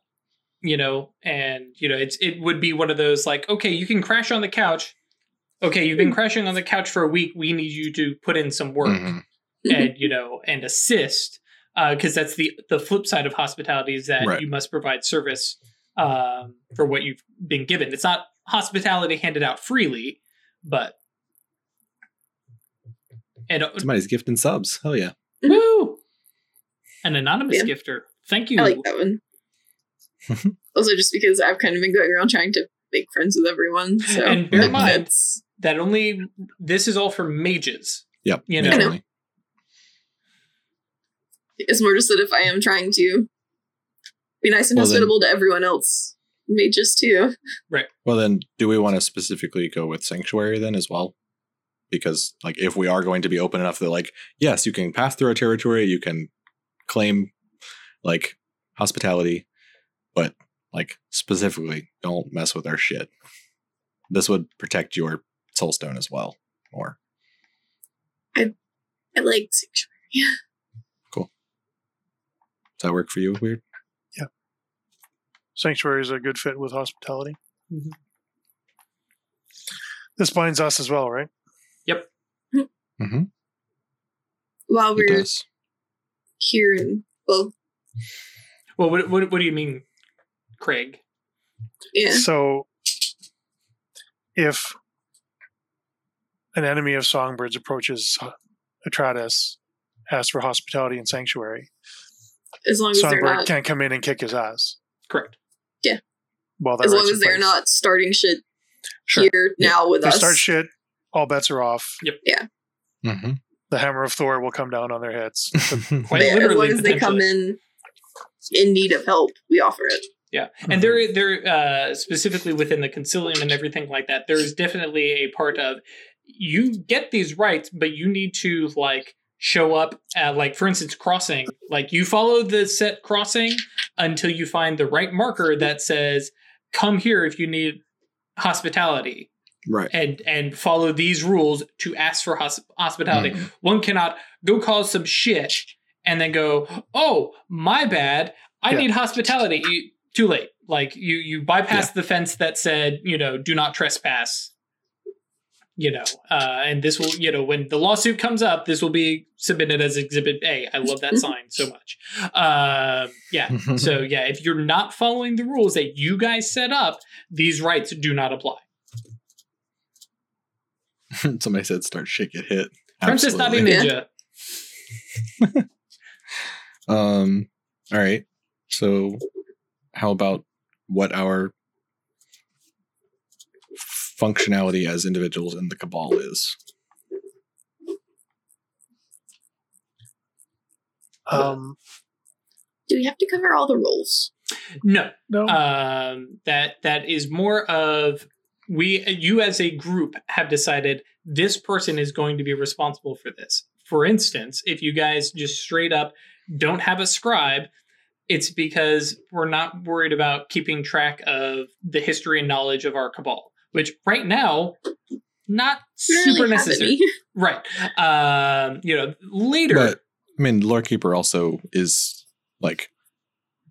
You know, and you know, it's it would be one of those like, okay, you can crash on the couch. Okay, you've been Hmm. crashing on the couch for a week. We need you to put in some work Mhm. and you know and assist because that's the the flip side of hospitality is that Right. you must provide service um, for what you've been given. It's not hospitality handed out freely, but and uh, Somebody's gifting subs. Hell yeah. woo, an anonymous Yeah. gifter. Thank you. I like that one. also, just because I've kind of been going around trying to make friends with everyone. So And bear in that mind- that only this is all for mages. Yep. You know. definitely. it's more just that if I am trying to be nice and Well, then- hospitable to everyone else, mages too. Right. Well, then, do we want to specifically go with sanctuary then as well? Because, like, if we are going to be open enough that, like, yes, you can pass through our territory, you can claim, like, hospitality, but, like, specifically, don't mess with our shit. This would protect your soulstone as well. More. I i like sanctuary. Yeah. Cool. Does that work for you? Weird. Yeah. Sanctuary is a good fit with hospitality. Mhm. This binds us as well, right? Mm-hmm. While we're here in well, Well, what, what what do you mean, Craig? yeah. So, if an enemy of songbirds approaches Atratus, asks for hospitality and sanctuary, As long as Songbird not can't come in and kick his ass. Correct. Yeah. While that as long as they're place. not starting shit Sure. here now with They us. start shit, all bets are off. Mm-hmm. The hammer of Thor will come down on their heads. Quite Yeah, as long as they come in in need of help, we offer it. Yeah, and there, there, uh, specifically within the Consilium and everything like that, there is definitely a part of you get these rights, but you need to like show up at, like, for instance, crossing. Like you follow the set crossing until you find the right marker that says, "Come here if you need hospitality," right. and and follow these rules to ask for hosp- hospitality. Mhm. One cannot go cause some shit and then go, "Oh, my bad. I Yeah. need hospitality." You, too late. Like you you bypassed the fence that said, you know, do not trespass. You know, uh, and this will, you know, when the lawsuit comes up, this will be submitted as Exhibit A. I love that sign so much. Um, yeah. So yeah, if you're not following the rules that you guys set up, these rights do not apply. Somebody said start shit get hit. Princess Naughty Absolutely. Ninja. Um. All right. So, how about what our functionality as individuals in the cabal is? Um, Do we have to cover all the roles? No, no, um, that that is more of we you as a group have decided this person is going to be responsible for this. For instance if you guys just straight up don't have a scribe it's because we're not worried about keeping track of the history and knowledge of our cabal which right now not We super necessary. right. Um you know later But I mean, Lorekeeper also is like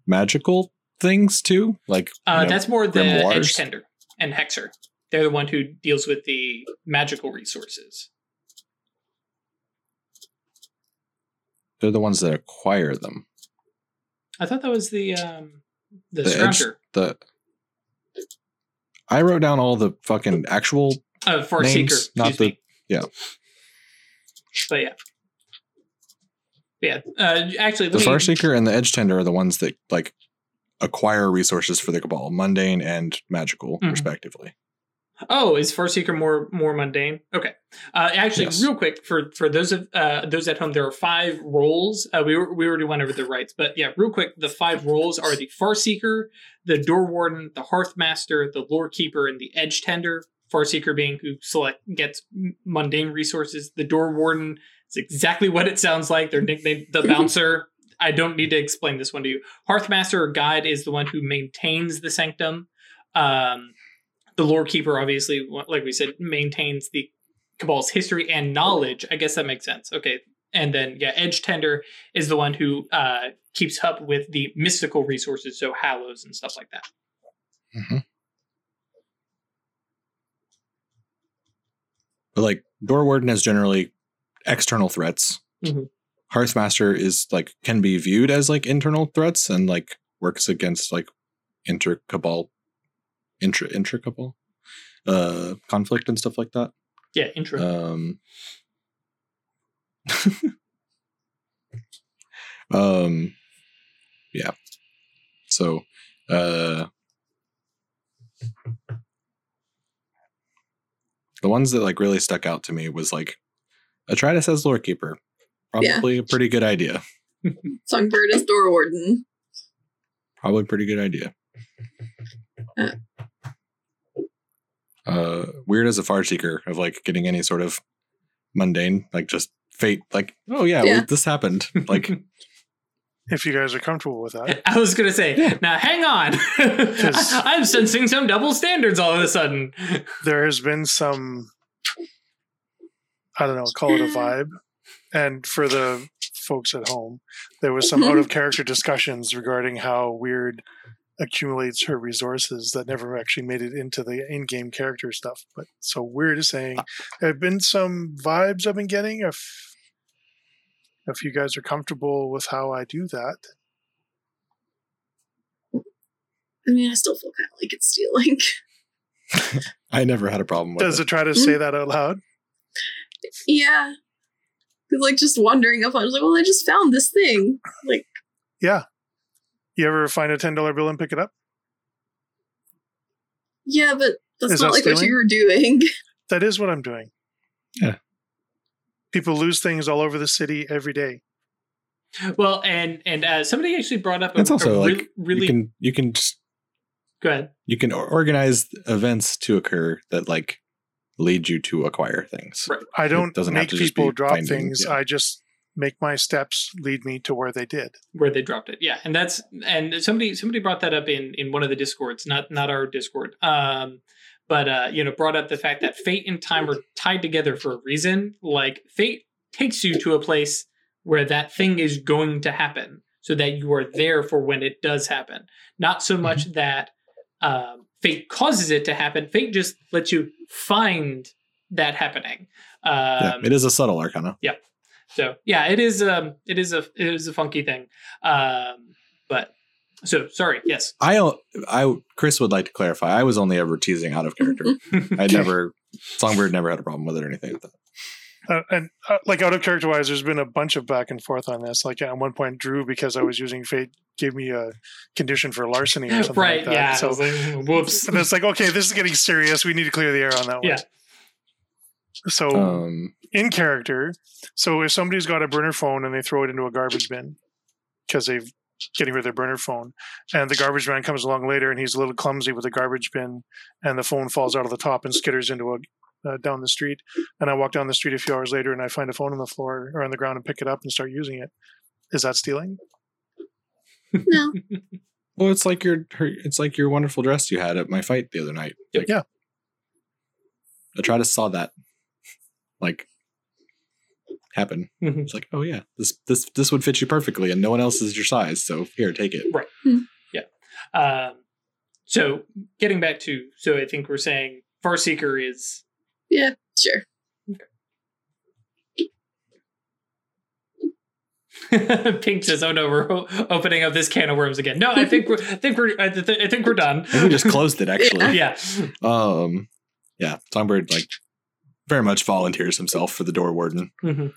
magical things too. Like Uh, you know, that's more the grimoires? edge tender and hexer. They're the one who deals with the magical resources. they're the ones that acquire them. I thought that was the um the, The edge- scrounger. The I wrote down all the fucking actual. Uh, Far names, Seeker. not excuse me. yeah. But yeah. Yeah. Uh, actually, The me- Far Seeker and the Edge Tender are the ones that like acquire resources for the cabal, mundane and magical, Mhm. respectively. Oh, is Farseeker more more mundane? Okay. Uh, actually, Yes. real quick for for those of uh, those at home, there are five roles. Uh, we were- we already went over the rights, but yeah, real quick, the five roles are the Farseeker, the Door Warden, the Hearth Master, the Lore Keeper, and the Edge Tender. Farseeker being who select gets mundane resources. The Door Warden is exactly what it sounds like. They're nicknamed the Bouncer. I don't need to explain this one to you. Hearthmaster or Guide is the one who maintains the sanctum. Um, the lore keeper obviously like we said maintains the cabal's history and knowledge i guess that makes sense okay and then yeah edge tender is the one who uh keeps up with the mystical resources so hallows and stuff like that Mhm. But like door warden is generally external threats. Mhm. Hearthmaster is like can be viewed as like internal threats and like works against like inter cabal intra intra cabal uh conflict and stuff like that. yeah intro Um Um yeah. So uh the ones that like really stuck out to me was like Atratus as lore keeper. Probably a pretty good idea. Songbird is door warden. Probably a pretty good idea. Uh. Uh weird as a far seeker of like getting any sort of mundane, like just fate, like, oh yeah, Yeah. well, this happened. Like If you guys are comfortable with that. i was gonna say now hang on i'm sensing some double standards all of a sudden there has been some i don't know call it a vibe and for the folks at home there was some out of character discussions regarding how weird accumulates her resources that never actually made it into the in-game character stuff but so weird is saying there have been some vibes i've been getting if if you guys are comfortable with how i do that I mean, I still feel kind of like it's stealing. I never had a problem with does it. it try to say mm-hmm. that out loud yeah. Cause like just wandering up, I was like, well, I just found this thing. Like, yeah you ever find a $10 bill and pick it up yeah, but that's Is not that like what you were doing. That is what I'm doing. Yeah. People lose things all over the city every day. well and and uh somebody actually brought up a, It's also a like re- really you can you can just go ahead you can organize events to occur that like lead you to acquire things. Right. I don't doesn't have make to just people be drop finding- things. yeah. I just make my steps lead me to where they did. where they dropped it yeah and that's and somebody somebody brought that up in in one of the discords not not our discord um but uh you know brought up the fact that fate and time are tied together for a reason like fate takes you to a place where that thing is going to happen so that you are there for when it does happen not so much that um fate causes it to happen fate just lets you find that happening um yeah, it is a subtle arcana. Yeah. So yeah, it is um it is a it is a funky thing. Um but so sorry, yes. I I Chris would like to clarify. I was only ever teasing out of character. I never Songbird never had a problem with it or anything like that. Uh, and uh, like out of character wise, there's been a bunch of back and forth on this. Like at one point, Drew, because I was using Fate, gave me a condition for larceny or something right, like that. yeah. So like, whoops. and it's like, okay, this is getting serious. We need to clear the air on that one. Yeah. So Um, in character. So if somebody's got a burner phone and they throw it into a garbage bin because they've getting rid of their burner phone, and the garbage man comes along later and he's a little clumsy with the garbage bin, and the phone falls out of the top and skitters into a uh, down the street. And I walk down the street a few hours later and I find a phone on the floor or on the ground and pick it up and start using it. Is that stealing? no. well, it's like your it's like your wonderful dress you had at my fight the other night. Like, Yeah. to saw that like happen. Mhm. It's like, oh yeah, this this this would fit you perfectly, and no one else is your size. So here, take it. Right. Yeah. Um so getting back to so I think we're saying Farseeker is Yeah, sure. Pink says, "Oh no, we're opening up this can of worms again." No, I think we're, I think we're, I, th- I think we're done. We just closed it actually. yeah, Um, yeah, Songbird like very much volunteers himself for the door warden. Mhm.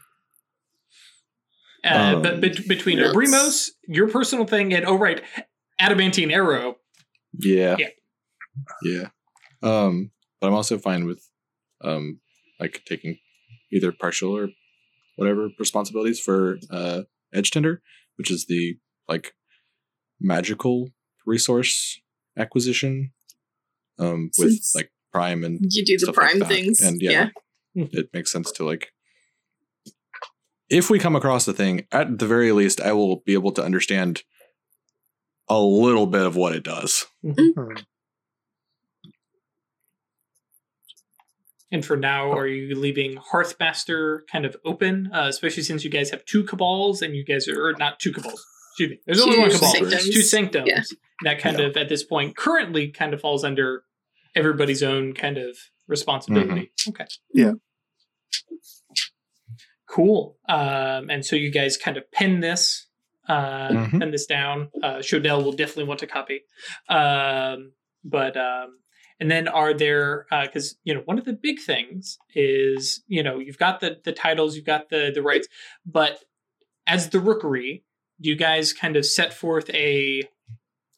Uh, Um, but bet- between Yes. Obrimos, your personal thing, and oh right, adamantine arrow. Yeah, Yeah. yeah. Um, but I'm also fine with um like taking either partial or whatever responsibilities for uh edge tender, which is the like magical resource acquisition um with Since- like prime and You do the stuff like prime that. things. and yeah, it makes sense to like if we come across a thing at the very least i will be able to understand a little bit of what it does Hmm. And for now, are you leaving Hearthmaster kind of open, uh, especially since you guys have two cabals and you guys are or not two cabals? Excuse me. There's only one cabal. sanctums. Two sanctums. Yeah. That kind of at this point currently kind of falls under everybody's own kind of responsibility. Okay. Yeah. Cool. Um, and so you guys kind of pin this, uh, Mhm. pen this down. Uh, Shodell will definitely want to copy. Um, but um, and then are there uh, because you know one of the big things is you know you've got the the titles, you've got the the rights, but as the rookery, do you guys kind of set forth a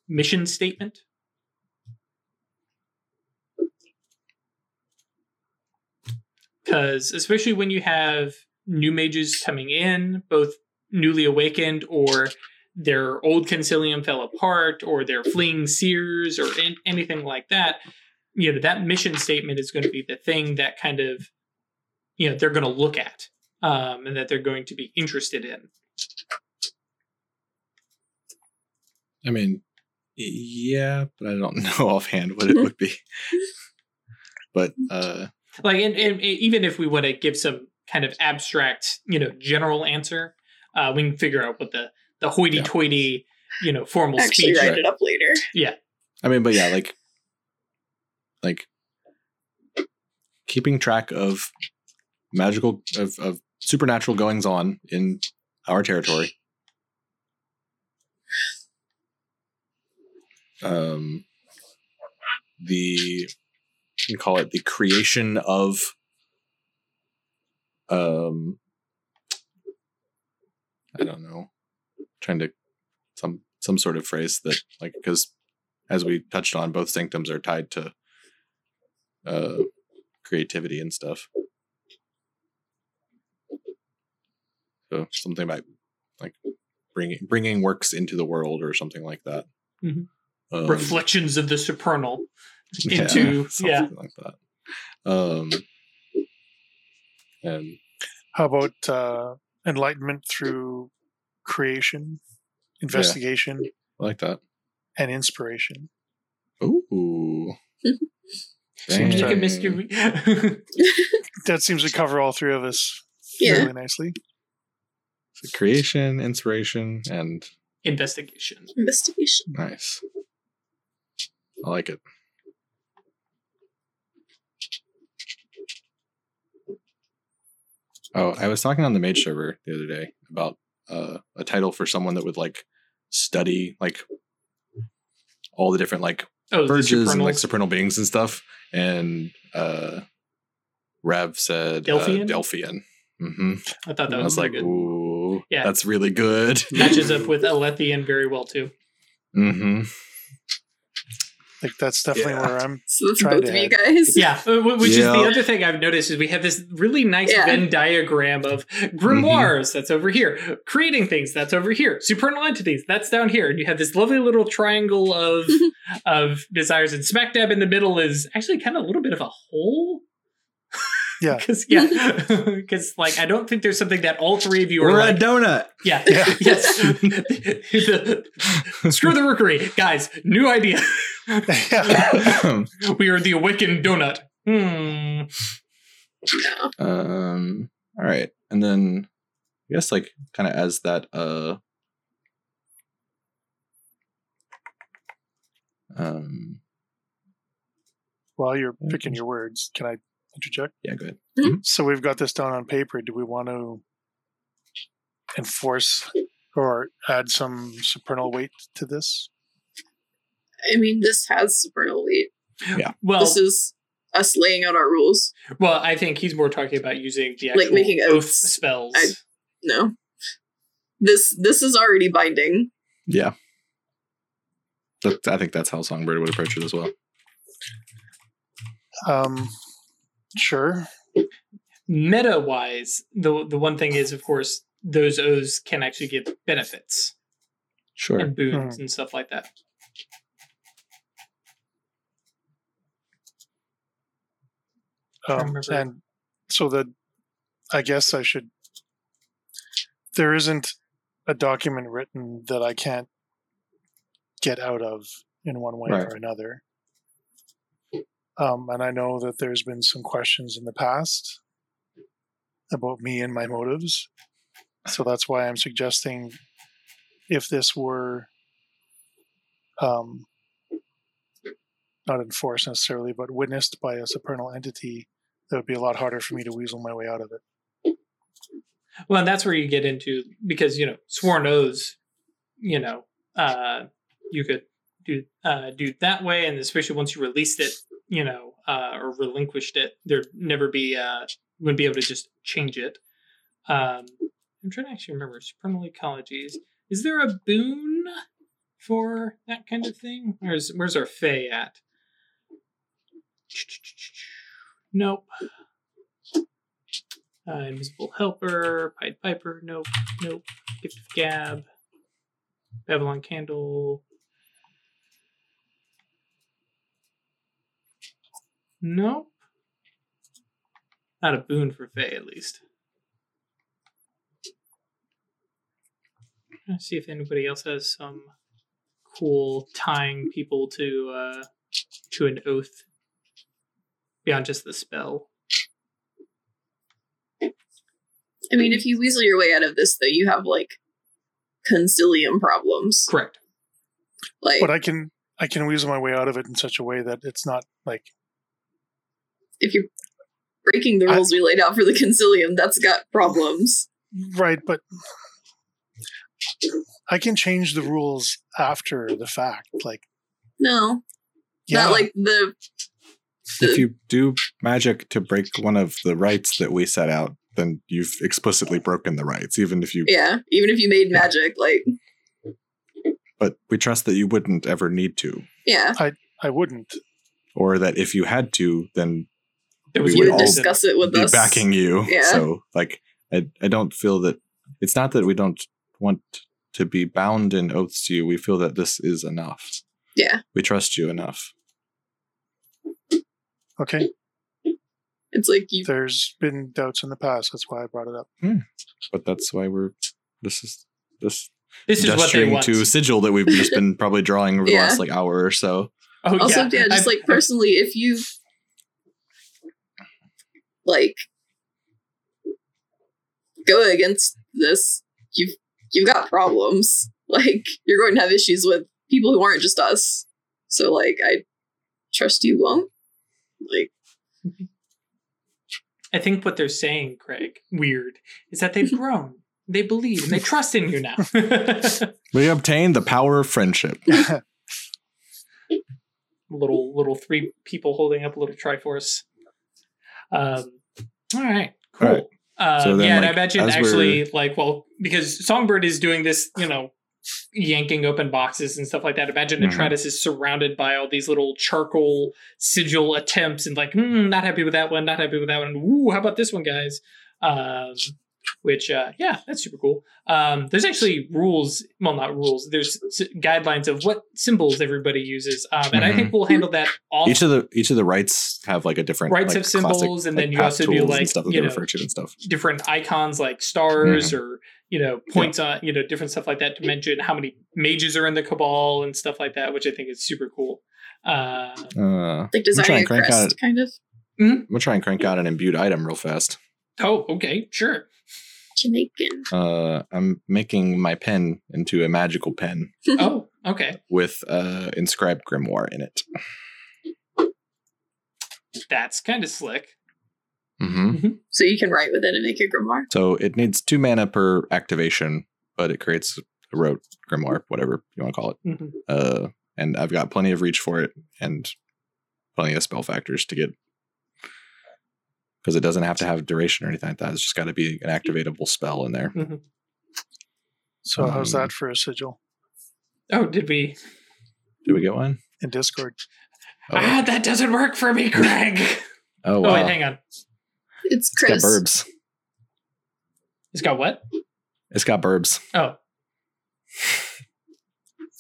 mission statement? Because especially when you have new mages coming in, both newly awakened or their old Consilium fell apart or they're fleeing seers or an- anything like that, you know, that mission statement is going to be the thing that kind of, you know, they're going to look at um, and that they're going to be interested in. i mean yeah but i don't know offhand what it would be but uh Like, and, and even if we want to give some kind of abstract, you know, general answer, uh, we can figure out what the the hoity-toity, you know, formal Actually, speech. write it up later. Yeah i mean but yeah like like keeping track of magical of, of supernatural goings on in our territory. Um the you can call it the creation of um i don't know trying to some some sort of phrase that like because as we touched on both sanctums are tied to uh creativity and stuff. So something about like bringing bringing works into the world or something like that. Mhm. Um, Reflections of the supernal yeah, into something yeah. like that. Um and How about uh, enlightenment through creation, investigation, I like that. And inspiration? ooh Seems like a mystery. That seems to cover all three of us Yeah. really nicely. So creation inspiration and Investigation. Investigation. Nice. I like it. Oh, I was talking on the mage server the other day about uh, a title for someone that would like study like all the different like Oh, verges and like supernal beings and stuff. And uh Rev said Delphian? Uh, Delphian. hmm I thought that was, was like, good. ooh, Yeah. that's really good. Matches up with Alethian very well too. hmm Like that's definitely Yeah. where I'm. So that's Tried both of to you guys. Yeah, uh, wh- which is the other thing I've noticed is we have this really nice Yeah. Venn diagram of grimoires that's over here, creating things that's over here, supernal entities that's down here, and you have this lovely little triangle of of desires, and smack dab in the middle is actually kind of a little bit of a hole. Yeah. because yeah, because like I don't think there's something that all three of you are We're like, a donut. yeah, Yeah. yes. The- screw the rookery, guys. New idea. we are the awakened donut. Hmm. Um all right and then i guess like kind of as that uh um While you're picking your words, can I interject? yeah go ahead So we've got this down on paper. Do we want to enforce or add some supernal weight to this? I mean, this has supernal weight. Yeah. Well, This is us laying out our rules. well, I think he's more talking about using the actual Like making oath oaths. spells. I- No. This this is already binding. yeah that, i think that's how songbird would approach it as well Um, sure. Meta wise, the the one thing is, of course, those O's can actually give benefits Sure. and boons and stuff like that. I Um, and so that I guess I should. There isn't a document written that I can't get out of in one way Right. or another. Um, and I know that there's been some questions in the past about me and my motives. So that's why I'm suggesting if this were um, not enforced necessarily, but witnessed by a supernal entity, that would be a lot harder for me to weasel my way out of it. Well, and that's where you get into because you know sworn oaths, you know, uh, you could do uh, do that way, and especially once you released it, you know, uh, or relinquished it, there'd never be uh, wouldn't be able to just change it. Um, I'm trying to actually remember supernal ecologies. Is there a boon for that kind of thing? Where's where's our Fae at? Nope. Uh, Invisible Helper, Pied Piper, nope, nope. Gift of Gab, Babylon Candle. Nope. Not a boon for Fae, at least. Let's see if anybody else has some cool tying people to uh, to an oath beyond just the spell. I mean, if you weasel your way out of this, though, you have like Consilium problems. Correct. Like, But I can I can weasel my way out of it in such a way that it's not like if you're breaking the I- rules we laid out for the Consilium, that's got problems. right, but I can change the rules after the fact. Like No, yeah, not like the. If you do magic to break one of the rights that we set out, then you've explicitly broken the rights, even if you. Yeah, even if you made magic, like, But we trust that you wouldn't ever need to, yeah, I I wouldn't. or that if you had to, then There We you would would discuss it with be us. backing you. Yeah. So, like, I I don't feel that it's not that we don't want to be bound in oaths to you. We feel that this is enough. Yeah, We trust you enough. Okay, it's like you. there's been doubts in the past. That's why I brought it up. Hmm. But that's why we're. This is this This is what they want. to sigil that we've just been probably drawing over the last like hour or so. oh, Also, yeah, just I- like personally, if you like go against this, you've you've got problems. Like you're going to have issues with people who aren't just us. So like, I trust you won't. Like, I think what they're saying, Craig, weird, is that they've grown. They believe and they trust in you now. We obtained the power of friendship. little little three people holding up a little triforce. Um, all right, cool. All right. Uh, So then, yeah, and I like, imagine actually, like, well, because Songbird is doing this, you know, yanking open boxes and stuff like that. Imagine Mhm. Atratus is surrounded by all these little charcoal sigil attempts and like, hmm, not happy with that one, not happy with that one. Ooh, how about this one, guys? Um, which, uh, yeah, that's super cool. Um, there's actually rules, well, not rules. There's s- guidelines of what symbols everybody uses, um, and I think we'll handle that off. Mm-hmm. Each of the each of the rights have like a different Rights like, have symbols, and then you path also do, like, stuff you they know, refer to and stuff. different icons like stars Mm-hmm. or you know points on you know different stuff like that to mention how many mages are in the cabal and stuff like that which i think is super cool uh Uh, like trying designing to a crank crest, out- kind of. I'm gonna try and crank out an imbued item real fast. oh okay sure Jamaican. Uh, I'm making my pen into a magical pen oh okay with uh, inscribed grimoire in it. that's kind of slick hmm So you can write with it and make a grimoire. So it needs two mana per activation, but it creates a rote grimoire, whatever you want to call it. Mhm. Uh, and I've got plenty of reach for it and plenty of spell factors to get because it doesn't have to have duration or anything like that. It's just got to be an activatable spell in there. So how's Um, that for a sigil oh did we Did we get one? in Discord? Oh, Ah, that doesn't work for me, Craig. oh Oh, wait, hang on. It's it's got Chris. burbs. It's got what? It's got burbs. Oh,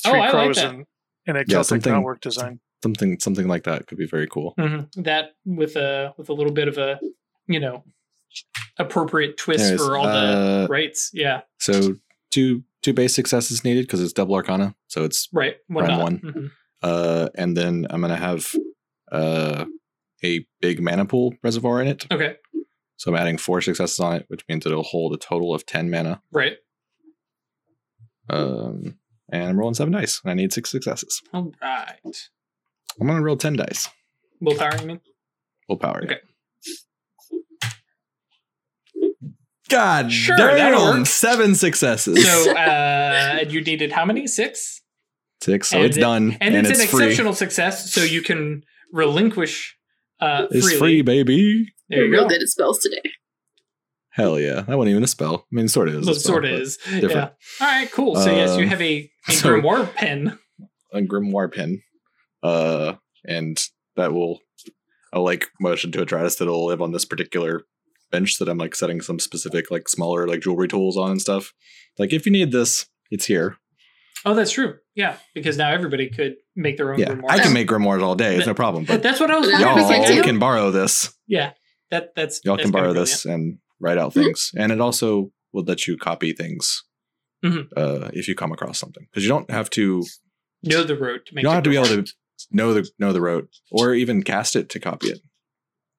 Oh, Three I like crows that. in, in a Yeah, something- network design. Something something like that could be very cool. mhm. that with a with a little bit of a you know appropriate twist Anyways, for all the uh, rites. Yeah, So two two base successes needed because it's double arcana. So it's right. One dot. one. Mhm. uh and then I'm gonna have uh a big mana pool reservoir in it. Okay, So I'm adding four successes on it, which means it'll hold a total of ten mana. right. Um and I'm rolling seven dice and I need six successes. All right. I'm gonna roll ten dice. Willpower, you mean? Willpower. Okay. God Sure, damn, work. seven successes. So uh, you needed how many? Six. Six, so and it's it- done. And, And, it's, it's, an free. exceptional success, so you can relinquish uh, It's freely. free, baby. There you We're real go. good at spells today. Hell yeah. That wasn't even a spell. I mean sort of is. Well, a it spell, sort of is. different. Yeah. All right, cool. So yes, you Um, have a, a so- grimoire pen. a grimoire pin. Uh and that will I'll like motion to Atratus that will live on this particular bench that I'm like setting some specific like smaller like jewelry tools on and stuff. Like if you need this, it's here. Oh, that's true. Yeah, because now everybody could make their own Yeah. grimoire. I can make grimoires all day, it's no problem. But But that's what I was But. Y'all y'all can borrow this. Yeah, that that's Y'all that's can borrow this and write out Mhm. things. And it also will let you copy things Mhm. uh, if you come across something. Because you don't have to. Know the rote to make. you don't have to be able to know the know the rote or even cast it to copy it.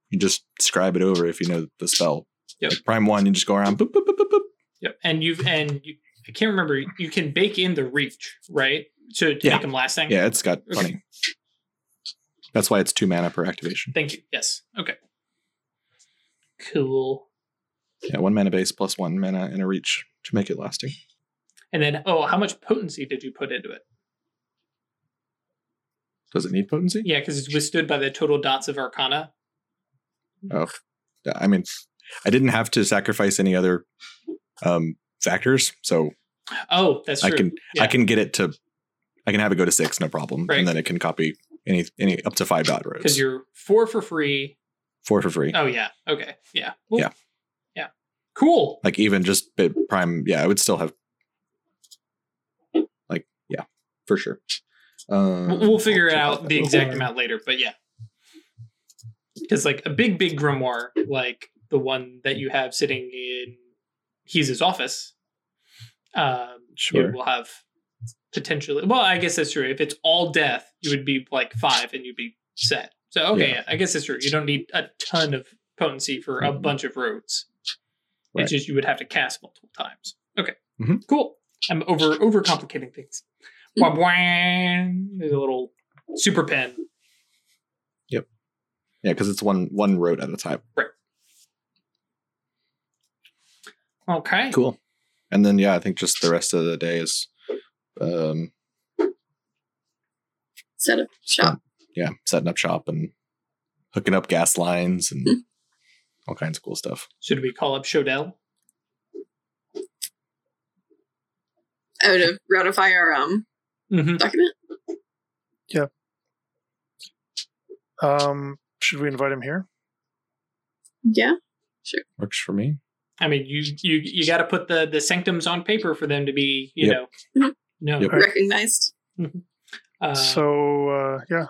You just scribe it over if you know the spell. Yep. Like prime one, you just go around boop boop boop boop boop. Yep, and you've and you, I can't remember. You can bake in the reach, right? To, to Yeah. make them lasting. Yeah, it's got Okay. plenty. That's why it's two mana per activation. Thank you. Yes. Okay. Cool. Yeah, one mana base plus one mana and a reach to make it lasting. And then, oh, how much potency did you put into it? Does it need potency? Yeah, because it's withstood by the total dots of Arcana. I mean, I didn't have to sacrifice any other um, factors, so Oh, that's I true. can Yeah. I can get it to I can have it go to six, no problem, Right. and then it can copy any any up to five dot rotes. because you're four for free. four for free. Oh yeah. Okay. Yeah. Well, Yeah. Yeah. Cool. Like even just bit prime, yeah, I would still have like yeah, for sure. Um, We'll, we'll figure out the exact amount later, but yeah. Because like a big, big grimoire, like the one that you have sitting in He's office, um, Sure. will have potentially. Well, I guess that's true. If it's all death, you would be like five, and you'd be set. So okay, Yeah. yeah, I guess that's true. You don't need a ton of potency for a Mhm. bunch of rotes. Right. It's just you would have to cast multiple times. Okay, Mhm. cool. I'm over overcomplicating things. Wah. There's a little super pen. Yeah, because it's one one rote at a time. Right. Okay. Cool. And then yeah, I think just the rest of the day is um Set up shop. yeah, setting up shop and hooking up gas lines and Hmm. all kinds of cool stuff. Should we call up Shodell? I would have ratify our um Mm-hmm. document. Yeah. Um, should we invite him here? Yeah. Sure. Works for me. I mean, you you you got to put the the sanctums on paper for them to be, you Yep. know, Mhm. no. Yep. Recognized. Uh, so uh, yeah,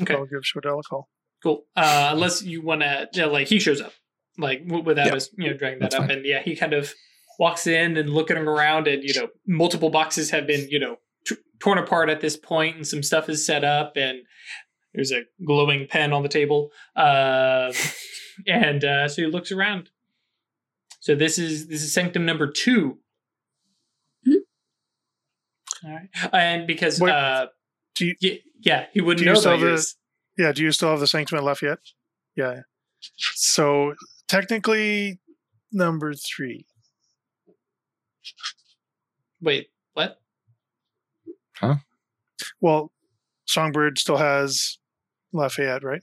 okay, I'll give Shodell a call. cool. Uh, unless you want to, like, he shows up, like, w- without Yeah. us, you know, dragging that That's up, fine. and yeah, he kind of walks in and looking around, and you know, multiple boxes have been, you know, t- torn apart at this point, and some stuff is set up, and there's a glowing pen on the table, um, and uh, so he looks around. So this is this is sanctum number 2 Mhm. All right, and because Wait, uh, do you- yeah, yeah, he wouldn't do you know still about have the- Yeah, do you still have the Sanctum at Lafayette? Yeah. So technically, number three. Wait, what? Huh? Well, Songbird still has Lafayette, right?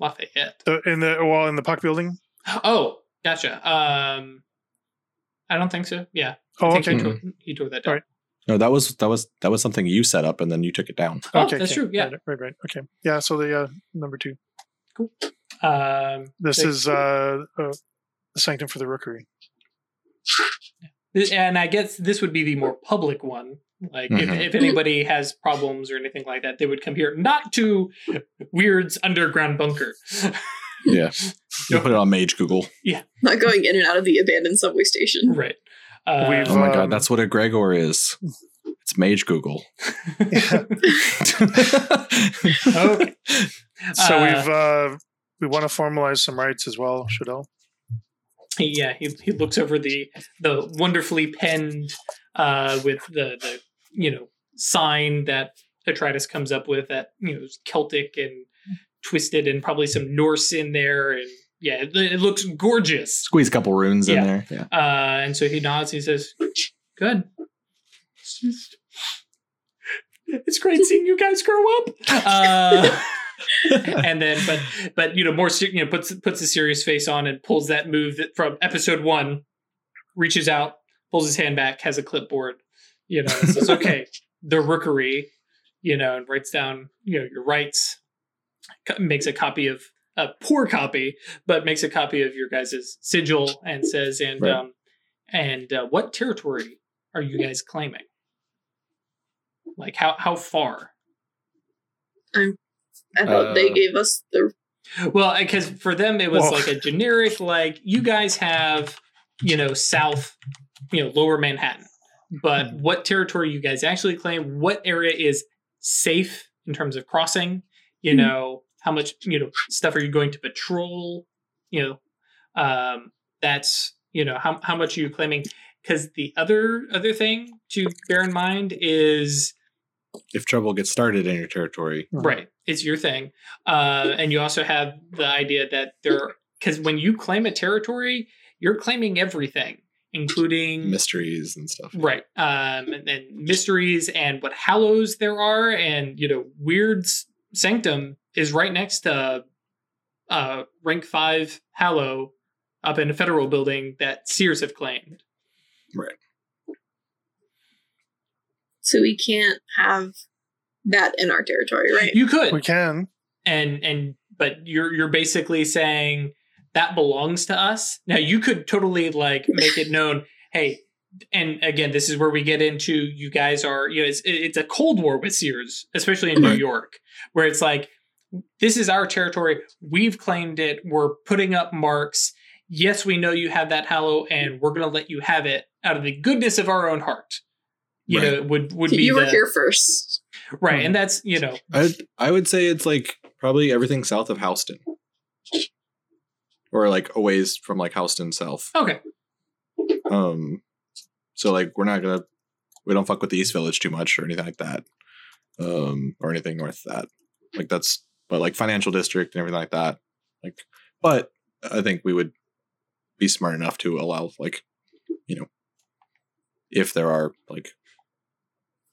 Lafayette. The, in the well, in the Puck building. Oh, gotcha. Um, I don't think so. Yeah, I Oh, think okay. he, tore, he tore that down. Alright. No, that was that was that was something you set up and then you took it down. Oh, that's true, yeah. Right, right, right. Okay. Yeah. So the uh, number two. Um, This They- is uh, uh, the sanctum for the rookery. and I guess this would be the more public one. Like if, Mhm. if anybody has problems or anything like that, they would come here, not to Weird's underground bunker. Yeah. You put it on Mage Google. Yeah, not going in and out of the abandoned subway station. right. Uh, Oh my god, Um, that's what a grimoire is. It's Mage Google. okay. So Uh, we've uh, we want to formalize some rights as well, Shodell. yeah he, he looks over the the wonderfully penned uh with the the you know sign that Atratus comes up with that you know celtic and twisted and probably some norse in there and yeah it, it looks gorgeous Squeeze a couple runes Yeah. in there. Yeah. uh and so he nods he says good it's just it's great seeing you guys grow up uh and then but but you know more you know puts puts a serious face on and pulls that move that from episode one reaches out pulls his hand back has a clipboard you know and says okay the rookery you know and writes down you know your rights co- makes a copy of a poor copy but makes a copy of your guys' sigil and says and Right. um and uh, what territory are you guys claiming like how how far I thought they Uh, gave us the Well, because for them it was Whoa. like a generic, like you guys have, you know, South, you know, Lower Manhattan, but what territory you guys actually claim? What area is safe in terms of crossing? You Mhm. know, how much you know stuff are you going to patrol? You know, um, that's you know how how much are you claiming? Because the other other thing to bear in mind is if trouble gets started in your territory, Right. It's your thing. Uh, and you also have the idea that there, because when you claim a territory, you're claiming everything, including. mysteries and stuff. Right. Um, and, and mysteries and what hallows there are. And, you know, Weird's Sanctum is right next to uh, rank five Hallow up in a federal building that Seers have claimed. Right. So we can't have that in our territory, right? You could. We can. and and but you're you're basically saying that belongs to us. Now you could totally like make it known hey and again this is where we get into you guys are you know it's, it's a cold war with seers especially in new york where it's like this is our territory. We've claimed it. We're putting up marks. Yes we know you have that hallow and we're going to let you have it out of the goodness of our own heart. You Right. know would would be you were the, here first. right and hmm. that's you know. I I would say it's like probably everything south of Houston, or like a ways from like Houston south. okay Um, so like we're not gonna we don't fuck with the East Village too much or anything like that, um, or anything north of that. Like that's but like financial district and everything like that. Like, but I think we would be smart enough to allow like, you know, if there are like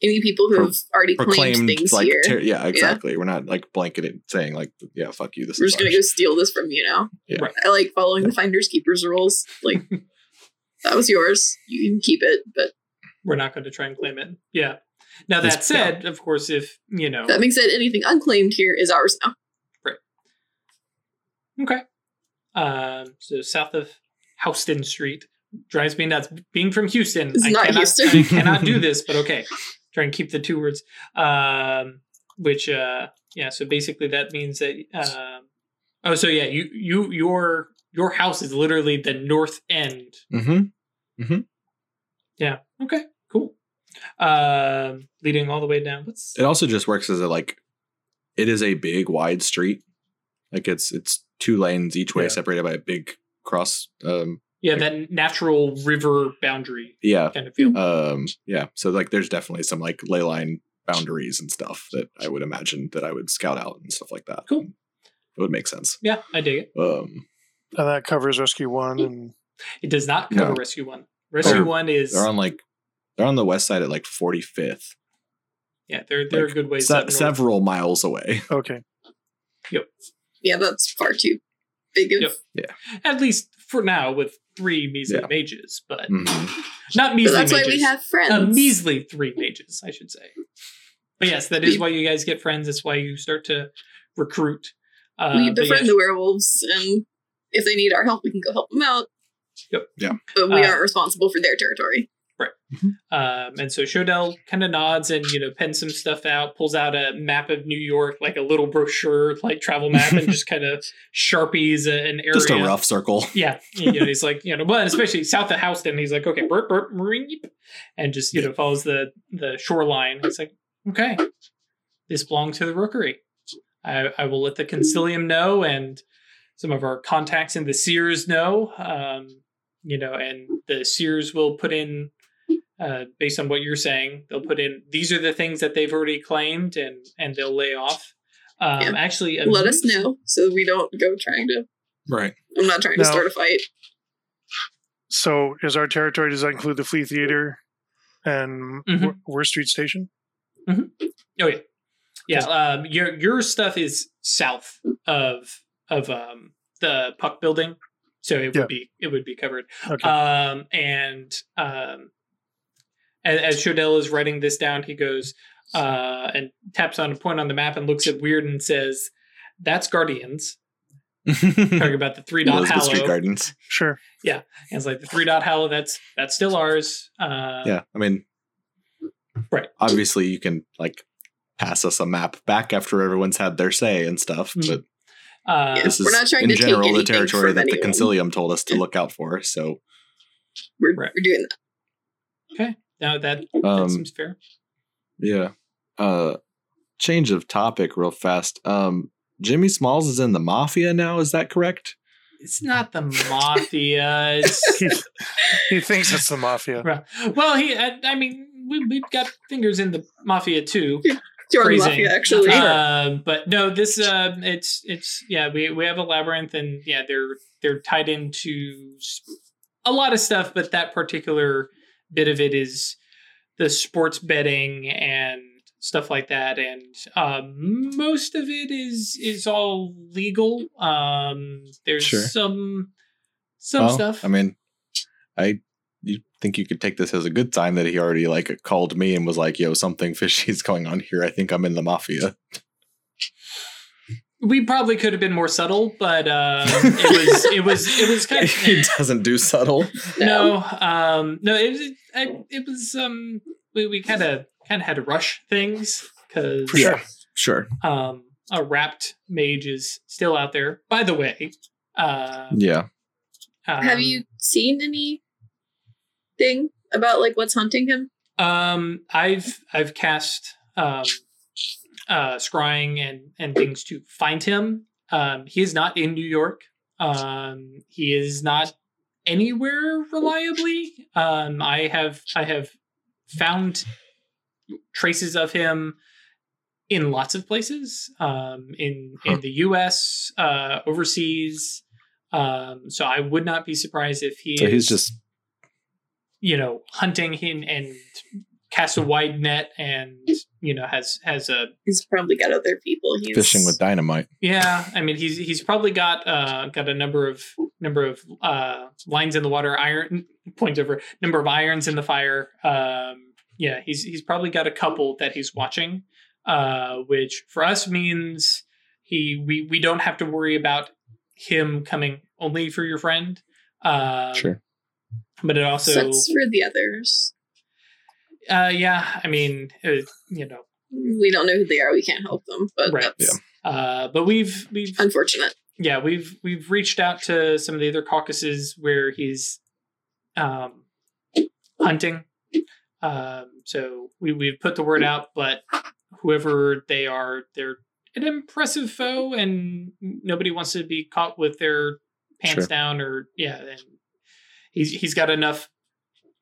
Any people who Pro- have already claimed things like here. ter- yeah exactly we're not like blanketed saying like yeah fuck you this We're is just gonna go steal this from you now. Yeah. Right. I like following the finders keepers rules. Like that was yours. You can keep it, but we're not going to try and claim it. Yeah. Now This- that said, of course, if you know, that means that anything unclaimed here is ours now. Right. Okay. Um, so south of Houston Street drives me nuts. Being from Houston, It's not cannot, Houston. I cannot do this, but okay. Try and keep the two words. Um, which, uh, yeah. So basically, that means that. Um, oh, so yeah, you you your your house is literally the north end. mm-hmm. Mm-hmm. Yeah. Okay. Cool. Um, leading all the way down. What's it also just works as a like it is a big wide street like it's it's two lanes each way Yeah. separated by a big cross um yeah that natural river boundary yeah kind of feel. um yeah so like there's definitely some like ley line boundaries and stuff that i would imagine that i would scout out and stuff like that Cool. it would make sense Yeah, I dig it. um And that covers Rescue One and It does not cover No. Rescue One. Rescue They're- One is they're on like they're on the west side at like 45th yeah, they're they're like, a good ways se- up several miles away okay. Yep. Yeah, that's far too big of Yep. At least for now, with three measly Yeah. mages, but Mhm. not But measly that's why we have friends. a measly three mages, I should say. But yes, that is why you guys get friends. That's why you start to recruit. Uh, we befriend yes, the werewolves, and if they need our help, we can go help them out. Yep. Yeah. But we Uh, aren't responsible for their territory. Um, and so Shodell kind of nods and you know pens some stuff out, pulls out a map of New York, like a little brochure, like travel map, and just kind of sharpies an area. Just a rough circle. Yeah, you know, he's like, you know, but especially south of Houston, he's like, okay, burp, burp, reep, and just you know follows the the shoreline. He's like, okay, this belongs to the rookery. I, I will let the consilium know, and some of our contacts in the Seers know. Um, you know, and the Seers will put in, uh, based on what you're saying, they'll put in. These are the things that they've already claimed, and and they'll lay off. Um, Yeah. Actually, a Let us know so we don't go trying to. Right. I'm not trying to start a fight. So, is our territory does that include the Flea Theater and Mhm. Wor- Worth Street Station? Oh yeah, yeah. Um, your your stuff is south of of um the puck building, so it would Yeah. be it would be covered. Okay. Um, and um, as, as Shodell is writing this down, he goes uh and taps on a point on the map and looks at Weird and says, "That's Guardians." Talking about the three dot Elizabeth Street hallow. Gardens. sure. And it's like the three dot hallow. That's that's still ours. Uh, Yeah. I mean, Right. Obviously, you can like pass us a map back after everyone's had their say and stuff. Mhm. But Uh, Yeah. this We're not trying in to take general the territory from that the anyone. Consilium told us to look out for. So, We're, Right. we're doing that. Okay. No, that, that um, seems fair. yeah. Uh, change of topic real fast. Um, Jimmy Smalls is in the mafia now. Is that correct? It's not the mafia. He, he thinks it's the mafia. Well, he. I, I mean, we, we've got fingers in the mafia too. Jordan Phrasing. Mafia, actually. Uh, but no, this. Uh, it's it's yeah. We we have a labyrinth, and yeah, they're they're tied into a lot of stuff, but that particular bit of it is the sports betting and stuff like that and um, most of it is is all legal um there's Sure. some some Well, stuff I mean, I you think you could take this as a good sign that he already like called me and was like, "Yo, something fishy is going on here. I think I'm in the mafia." We probably could have been more subtle but um it was it was it was kind of he doesn't do subtle. no um no it was I, it was um we, we kind of kind of had to rush things because For sure. Sure. um a wrapped mage is still out there by the way uh Yeah. um, Have you seen anything about like what's hunting him? um i've i've cast um uh scrying and and things to find him. Um he is not in new york. Um he is not anywhere reliably. Um i have i have found traces of him in lots of places um in in the us uh overseas. Um so i would not be surprised if he So is he's just you know hunting him and cast a wide net and you know has has a He's probably got other people. He's fishing with dynamite. yeah i mean he's he's probably got uh got a number of number of uh lines in the water iron point over number of irons in the fire um yeah he's he's probably got a couple that he's watching uh which for us means he we we don't have to worry about him coming only for your friend um Sure. but it also Sucks for the others. Uh yeah i mean it, you know We don't know who they are. We can't help them, but Right. that's uh but we've we've unfortunate. yeah we've we've reached out to some of the other caucuses where he's um hunting um so we we've put the word out but whoever they are they're an impressive foe and nobody wants to be caught with their pants Sure. down or yeah and he's he's got enough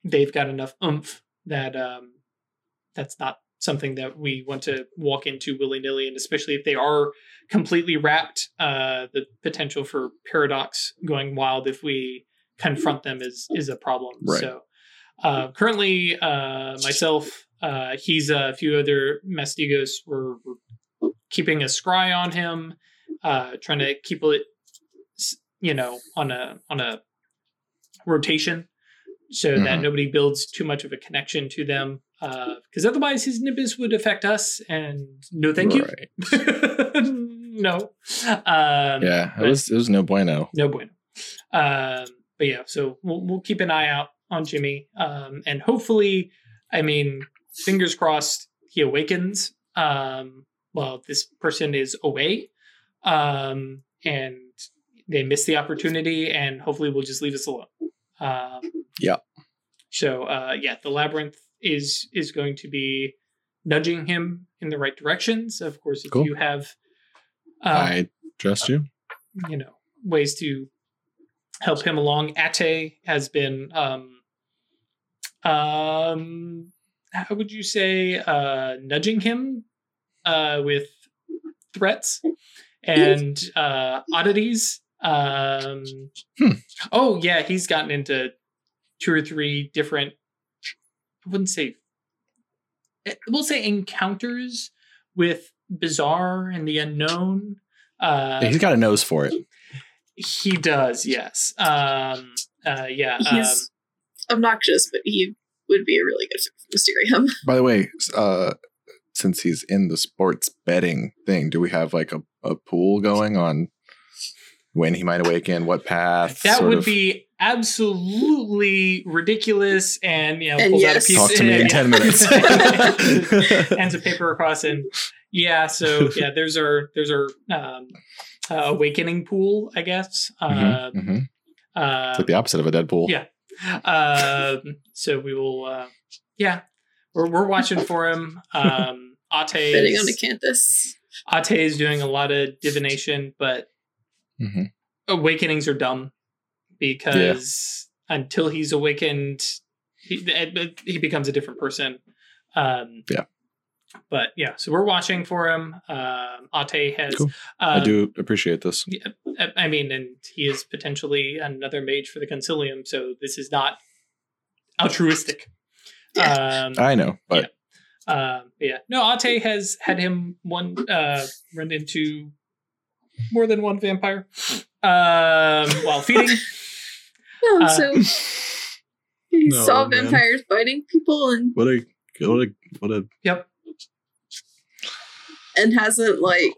they've got enough oomph that um that's not something that we want to walk into willy-nilly and especially if they are completely wrapped uh the potential for paradox going wild if we confront them is is a problem Right. so uh currently uh myself uh he's a few other mastigos were, were keeping a scry on him uh trying to keep it you know on a on a rotation so that Mhm. nobody builds too much of a connection to them. Because otherwise, his nimbus would affect us, and no, thank you. No. Um, Yeah, it was it was no bueno. no bueno. Um, but yeah, so we'll we'll keep an eye out on Jimmy, um, and hopefully, I mean, fingers crossed, he awakens. Um, while this person is away, um, and they miss the opportunity, and hopefully, we'll just leave us alone. Um, Yeah. So uh, yeah, the labyrinth is is going to be nudging him in the right directions. Of course, if Cool. you have. Uh, I trust you. you know ways to help him along ate has been um um how would you say uh nudging him uh with threats and uh oddities um Hmm. oh yeah he's gotten into two or three different i wouldn't say eh, we'll say encounters with bizarre and the unknown uh Yeah, he's got a nose for it. he does, yes. Um, uh, yeah. Um, He's obnoxious, but he would be a really good fit for Mysterium. By the way, uh, since he's in the sports betting thing, do we have like a, a pool going on when he might awaken, what path? that would of- be absolutely ridiculous, and you know, And pulls yes. out a piece. Talk to me in 10 minutes. hands of paper across, and yeah. So yeah, there's our there's our um, uh, awakening pool, I guess. Uh, Mhm, mhm. uh, It's like the opposite of a dead pool. Yeah. um, so we will. Uh, yeah, we're we're watching for him. Um, Ate Betting on is- Acanthus. Ate is doing a lot of divination, but Mhm. awakenings are dumb because until he's awakened, he, he becomes a different person. Um, Yeah. But yeah, so we're watching for him. Um, Ate has. Cool. Um, I do appreciate this. I- I mean, and he is potentially another mage for the Consilium, so this is not altruistic. Um, I know, but um, yeah, no, Ate has had him one uh, run into more than one vampire um, while feeding. Oh, Uh, so he No, saw man. vampires biting people and What a what a what a Yep. and hasn't like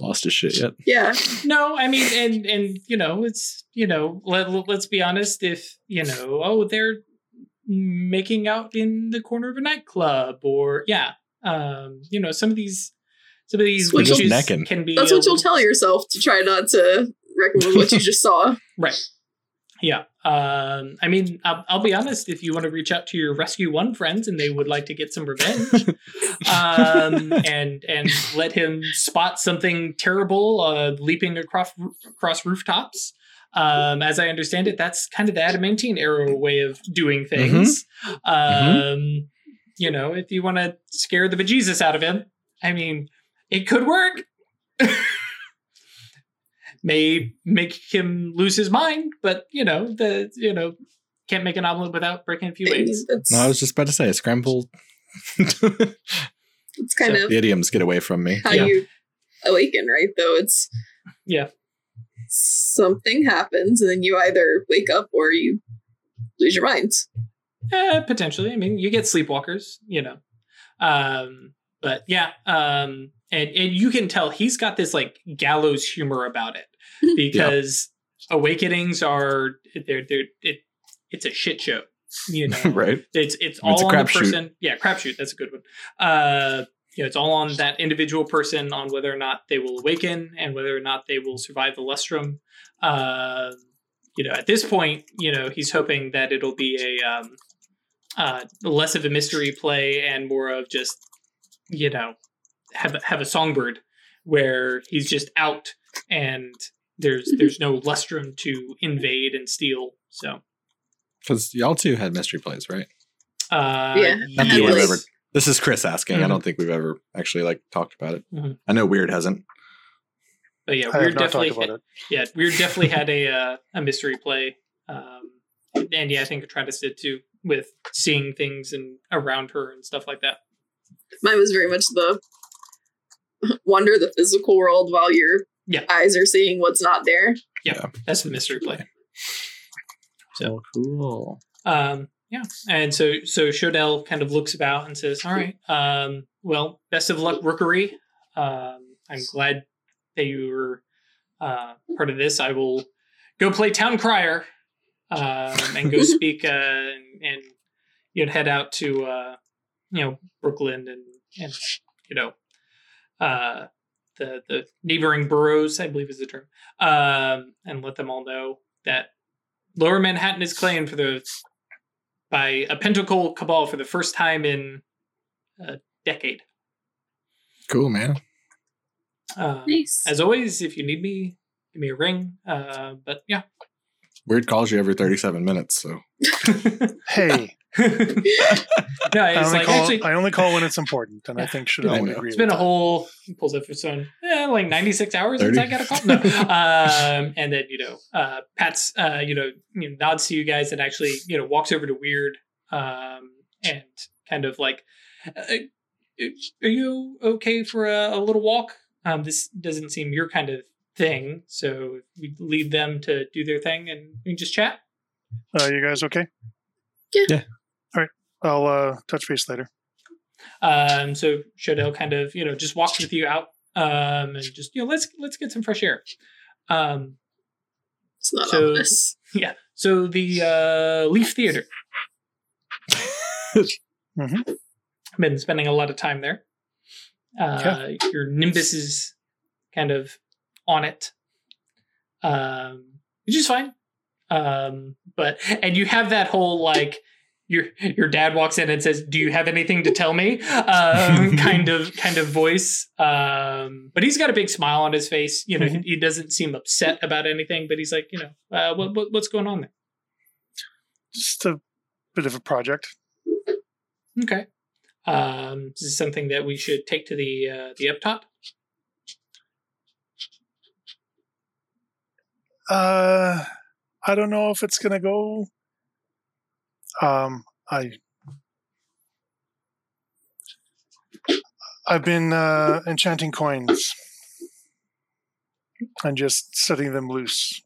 lost his shit yet. yeah No, I mean, and and you know, it's you know, let, let's be honest. If you know, oh, they're making out in the corner of a nightclub, or yeah, um, you know, some of these, some of these They're just witches necking. can be. that's what you'll tell yourself to try not to reckon with what you just saw. Right. Yeah. Um, I mean, I'll, I'll be honest. If you want to reach out to your Rescue One friends and they would like to get some revenge, um, and and let him spot something terrible uh, leaping across across rooftops. Um, as I understand it, that's kind of the adamantine arrow way of doing things. Um, you know, if you want to scare the bejesus out of him, I mean, it could work. May make him lose his mind, but you know, the you know, can't make an omelet without breaking a few eggs. No, I was just about to say a scramble. it's kind so- of idioms get away from me. how Yeah. you awaken, right? Though it's Yeah. something happens and then you either wake up or you lose your mind. Eh, potentially. I mean, you get sleepwalkers, you know. Um, but yeah, um, and and you can tell he's got this like gallows humor about it because awakenings are they're they're it it's a shit show, you know. right? It's it's It's all a on the person. Yeah, crapshoot. That's a good one. Uh, you know, it's all on that individual person on whether or not they will awaken and whether or not they will survive the lustrum. Uh, you know, at this point, you know, he's hoping that it'll be a um, uh, less of a mystery play and more of just, you know, have a, have a songbird where he's just out and there's there's no lustrum to invade and steal. So, Because y'all two had mystery plays, right? uh, Yeah. Not that we've like- ever. This is Chris asking. I Mhm. don't think we've ever actually like talked about it. Mhm. I know Weird hasn't. But yeah, I we're definitely talked about it. yeah, we're definitely had a uh, a mystery play, um, and yeah, I think Travis did too with seeing things and around her and stuff like that. Mine was very much the wander the physical world while your Yeah. eyes are seeing what's not there. Yeah. That's the mystery play. So- oh, cool. Um, yeah, and so so Shodell kind of looks about and says, "All right, um, well, best of luck, Rookery. Um, I'm glad that you were uh, part of this. I will go play town crier um, and go speak uh, and, and you know head out to uh, you know Brooklyn and and you know uh, the the neighboring boroughs, I believe is the term, um, and let them all know that Lower Manhattan is claimed for the by a pentacle cabal for the first time in a decade. Cool, man. Uh, Nice. as always, if you need me, give me a ring. Uh, but yeah, Weird calls you every 37 minutes, so Hey, no, I only, like call, actually, I only call when it's important, and I Yeah. think I Chanel would know. agree. it's been with a that. whole pulls up for phone, yeah, like ninety six hours since I got a call. No, um, and then you know, uh, Pat's, uh, you know, you know, nods to you guys and actually, you know, walks over to Weird, um, and kind of like, uh, are you okay for a, a little walk? Um, this doesn't seem your kind of thing, so we leave them to do their thing and we can just chat. Uh, you guys okay? Yeah. Yeah. All right. I'll uh, touch base later. Um, so Shodell kind of, you know, just walks with you out, um, and just, you know, let's let's get some fresh air. Um, It's not So- ominous. yeah. So the uh, Flea Theater. Mhm. Been spending a lot of time there. Uh, Your Nimbus is kind of on it, um, which is fine. Um, but and you have that whole like your your dad walks in and says, "Do you have anything to tell me?" Um, kind of kind of voice. Um, but he's got a big smile on his face. You know, Mhm. he, he doesn't seem upset about anything. But he's like, you know, uh, what, what what's going on there? Just a bit of a project. Okay. Um, this is something that we should take to the uh, the up top. Uh, I don't know if it's gonna go. Um, I I've been uh, enchanting coins and just setting them loose.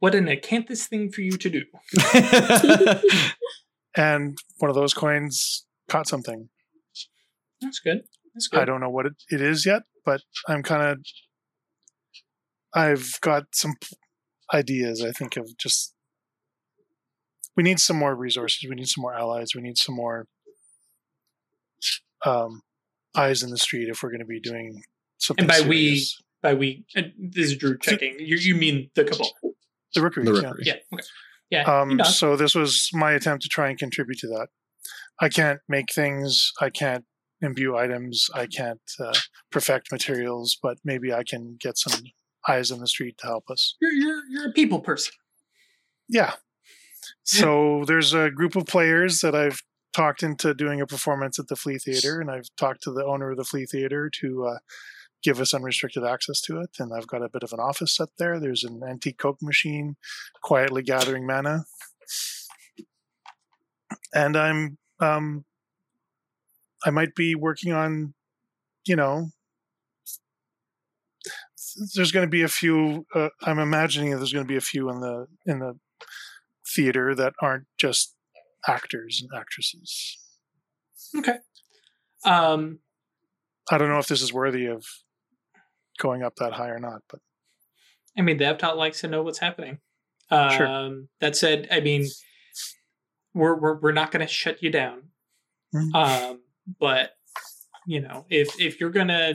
What an acanthus thing for you to do. And one of those coins caught something. That's good. That's good. I don't know what it, it is yet, but I'm kind of. I've got some ideas. I think of just. We need some more resources. We need some more allies. We need some more um, eyes in the street if we're going to be doing something. And by we. By we, uh, this is Drew checking. You you mean the cabal? the rookeries, The yeah. Yeah. Okay. Yeah. Um, so this was my attempt to try and contribute to that. I can't make things. I can't imbue items. I can't uh, perfect materials, but maybe I can get some eyes on the street to help us. You're you're you're a people person. Yeah. So there's a group of players that I've talked into doing a performance at the Flea Theater, and I've talked to the owner of the Flea Theater to uh, give us unrestricted access to it. And I've got a bit of an office set there. There's an antique Coke machine, quietly gathering mana, and I'm um, I might be working on, you know. There's going to be a few. Uh, I'm imagining there's going to be a few in the in the theater that aren't just actors and actresses. Okay. Um, I don't know if this is worthy of going up that high or not, but I mean, the Eptot likes to know what's happening. Um, Sure. That said, I mean, we're we're we're not going to shut you down. Mhm. Um, but you know, if if you're gonna,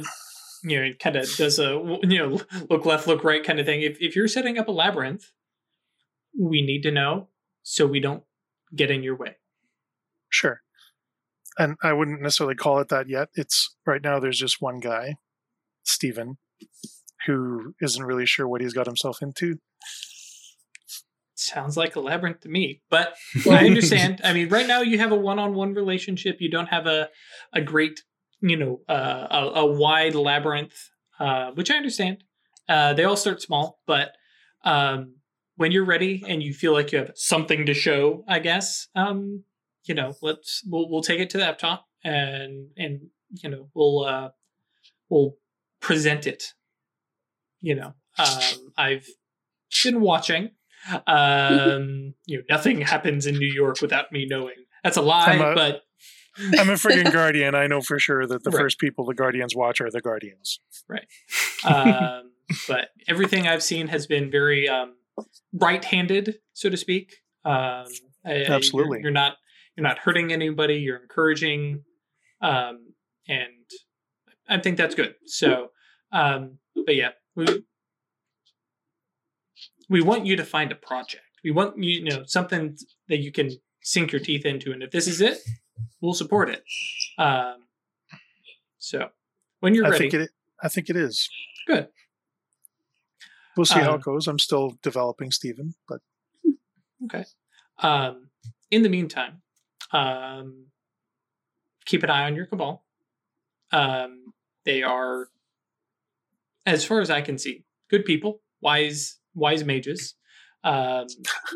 you know, kind of does a you know look left, look right kind of thing. If if you're setting up a labyrinth, we need to know so we don't get in your way. sure. And I wouldn't necessarily call it that yet. It's right now there's just one guy, Steven, who isn't really sure what he's got himself into. Sounds like a labyrinth to me, but I understand. I mean, right now you have a one-on-one relationship. You don't have a a great, you know, uh, a, a wide labyrinth, uh, which I understand. Uh, they all start small, but um, when you're ready and you feel like you have something to show, I guess, um, you know, let's we'll we'll take it to the top and and you know we'll uh, we'll present it. You know, um, I've been watching Um, you know, nothing happens in New York without me knowing. That's a lie, a- but I'm a friggin' guardian. I know for sure that the Right. first people the guardians watch are the guardians. Right. Um, but everything I've seen has been very um, right-handed, so to speak. Um, Absolutely. you're, you're not you're not hurting anybody. You're encouraging, um, and I think that's good. So, um, but yeah, we we want you to find a project. We want you, you know something that you can sink your teeth into, and if this is it, we'll support it. Um, so, when you're I ready, think it. I think it is. good. We'll see how Uh, it goes. I'm still developing Stephen, but Okay. Um, in the meantime, um, keep an eye on your cabal. Um, they are, as far as I can see, good people, wise, wise mages. Um,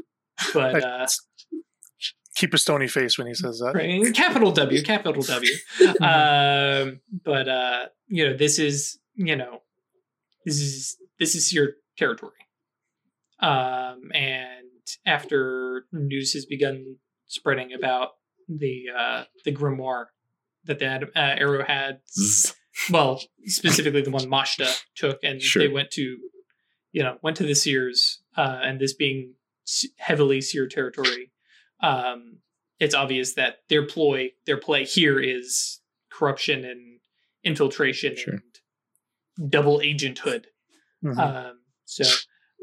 but uh, keep a stony face when he says that. right, capital W, capital W. um, but uh, you know, this is you know, this is this is your territory. Um, and after news has begun spreading about the uh, the grimoire that that uh, Arrow had, well, specifically the one Mashta took, and Sure. they went to, you know, went to the Seers, uh, and this being heavily Seer territory, um, it's obvious that their ploy, their play here is corruption and infiltration Sure. and double agenthood. Mhm. Um, so,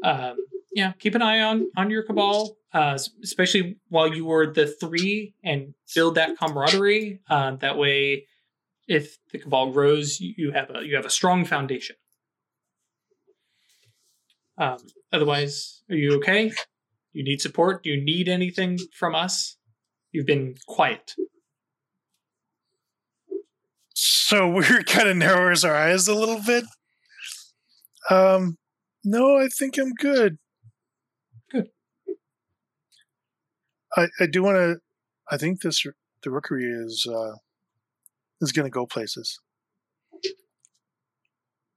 um, yeah, keep an eye on on your cabal, uh, especially while you were the three, and build that camaraderie. Uh, that way, if the cabal grows, you, you have a you have a strong foundation. Um, otherwise, are you okay? You need support? Do you need anything from us? You've been quiet. So we're kind of narrows our eyes a little bit. Um, no, I think I'm good. Good. I I do want to. I think this the rookery is uh is going to go places.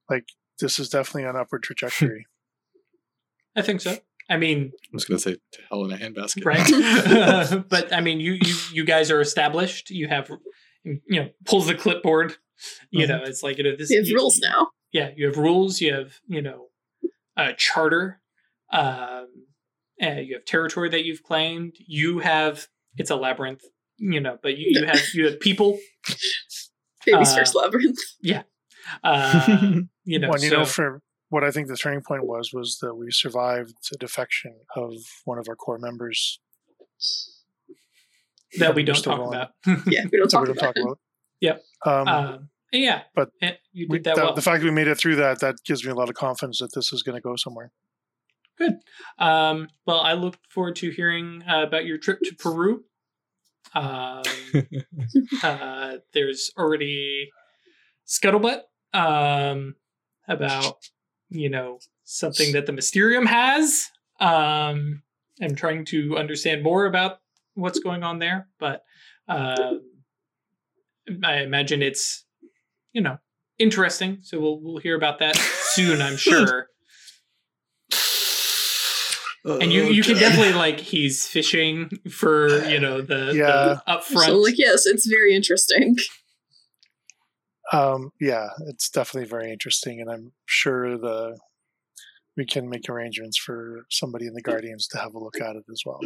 Like this is definitely an upward trajectory. I think so. I mean, I was going to say to hell in a handbasket. right? but I mean, you you you guys are established. You have, you know, pulls the clipboard. You know, it's like you know this. We have you- rules now. Yeah, you have rules. You have you know, a charter. Um, and you have territory that you've claimed. You have it's a labyrinth. You know, but you, you have you have people. Baby's Uh, first labyrinth. Uh, you know, Well, you so, know, for what I think the turning point was was that we survived the defection of one of our core members that we We're don't still talk going. about. Yeah, we don't talk we don't about talk about. Yep. Um, um, yeah, but you we- did that the, well. the fact that we made it through that that gives me a lot of confidence that this is going to go somewhere. Good. Um, well, I look forward to hearing uh, about your trip to Peru. Um, uh, there's already scuttlebutt um, about you know something that the Mysterium has. Um, I'm trying to understand more about what's going on there, but um I imagine it's you know interesting. So we'll we'll hear about that soon, I'm sure. And you, you can definitely like he's fishing for you know the, Yeah. the upfront. So, like, yes, it's very interesting. Um, yeah, it's definitely very interesting, and I'm sure the we can make arrangements for somebody in the Guardians to have a look at it as well.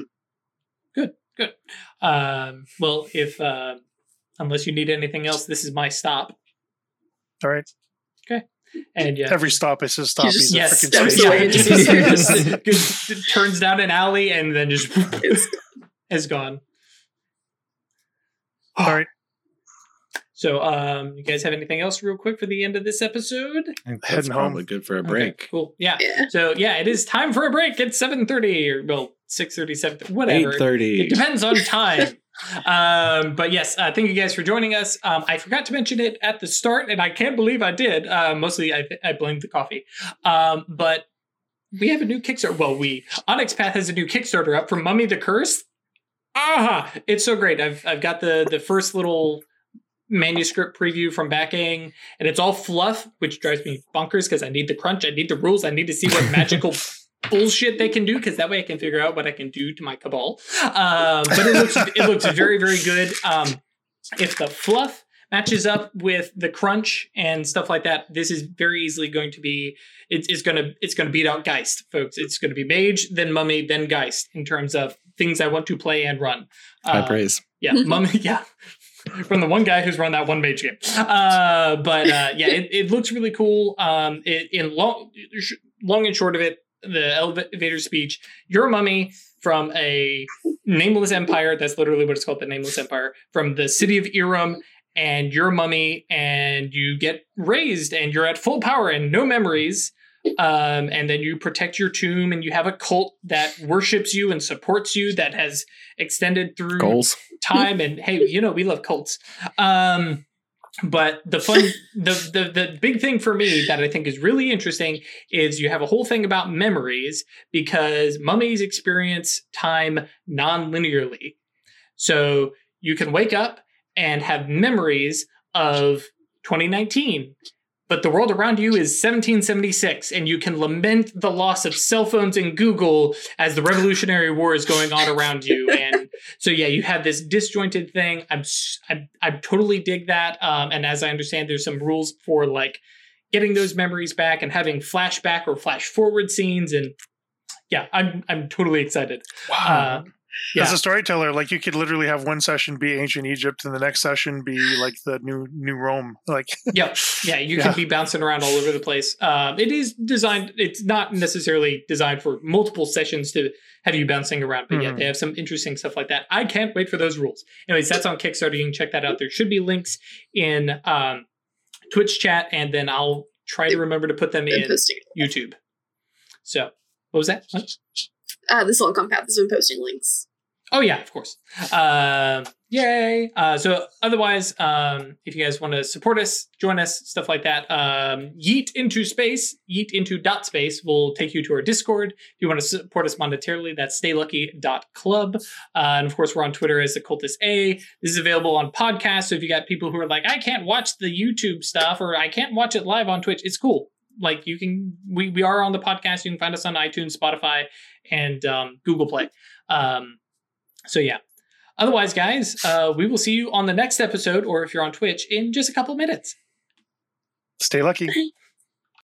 Good. Good. Um, well, if uh, unless you need anything else, this is my stop. All right, Okay. And yeah, every stop is says stop. just He's a yes, freaking steps space. yeah, into just, just- turns down an alley and then just It's- is gone. All right, So, um, you guys have anything else real quick for the end of this episode? I think Heading home. probably good for a Okay, break. cool. Yeah. yeah. So yeah, it is time for a break. It's seven thirty or well six thirty, seven whatever. Eight thirty. It depends on time. um, but yes, uh, thank you guys for joining us. Um, I forgot to mention it at the start, and I can't believe I did. Uh, mostly, I, I blamed the coffee. Um, but we have a new Kickstarter. Well, we Onyx Path has a new Kickstarter up for Mummy the Curse. Ah, it's so great. I've I've got the the first little manuscript preview from backing, and it's all fluff, which drives me bonkers because I need the crunch, I need the rules, I need to see what magical bullshit they can do because that way I can figure out what I can do to my cabal. Um, but it looks it looks very very good. Um, if the fluff matches up with the crunch and stuff like that, this is very easily going to be it, it's gonna it's gonna beat out Geist, folks. It's gonna be Mage, then Mummy, then Geist in terms of things I want to play and run. High Uh, praise. yeah, Mummy. Yeah, from the one guy who's run that one mage game. Uh, but uh, yeah, it, it looks really cool. Um, it, in long, long and short of it, the elevator speech. You're a mummy from a nameless empire. That's literally what it's called, the nameless empire from the city of Irem. And you're a mummy, and you get raised, and you're at full power and no memories. Um, and then you protect your tomb, and you have a cult that worships you and supports you that has extended through Goals. time and hey you know we love cults um but the fun the, the the big thing for me that i think is really interesting is you have a whole thing about memories because mummies experience time non-linearly so you can wake up and have memories of 2019 but the world around you is 1776 and you can lament the loss of cell phones and google as the revolutionary war is going on around you. And so yeah you have this disjointed thing. I'm i, I totally dig that. Um, and as i understand there's some rules for like getting those memories back and having flashback or flash forward scenes. And yeah i'm i'm totally excited. Uh, yeah. As a storyteller, like you could literally have one session be ancient Egypt and the next session be like the new new Rome. Like Yep. Yeah, you Yeah. can be bouncing around all over the place. Um, it is designed. It's not necessarily designed for multiple sessions to have you bouncing around, but yeah, Mhm. they have some interesting stuff like that. I can't wait for those rules. Anyways, that's on Kickstarter. You can check that out. There should be links in um, Twitch chat, and then I'll try to remember to put them in. YouTube. So, what was that? What? Uh, the Silicon Path has been posting links. Oh yeah, of course. Um, yay! Uh, so otherwise, um, if you guys want to support us, join us, stuff like that, um, yeet into space, yeet into dot space will take you to our Discord. If you want to support us monetarily, that's staylucky.club. Uh, and of course, we're on Twitter as the Cultist A. This is available on podcast. So if you got people who are like, I can't watch the YouTube stuff or I can't watch it live on Twitch, it's cool. Like you can, we we are on the podcast. You can find us on iTunes, Spotify, and um, Google Play. Um, so yeah. Otherwise, guys, uh, we will see you on the next episode, or if you're on Twitch, in just a couple minutes. stay lucky.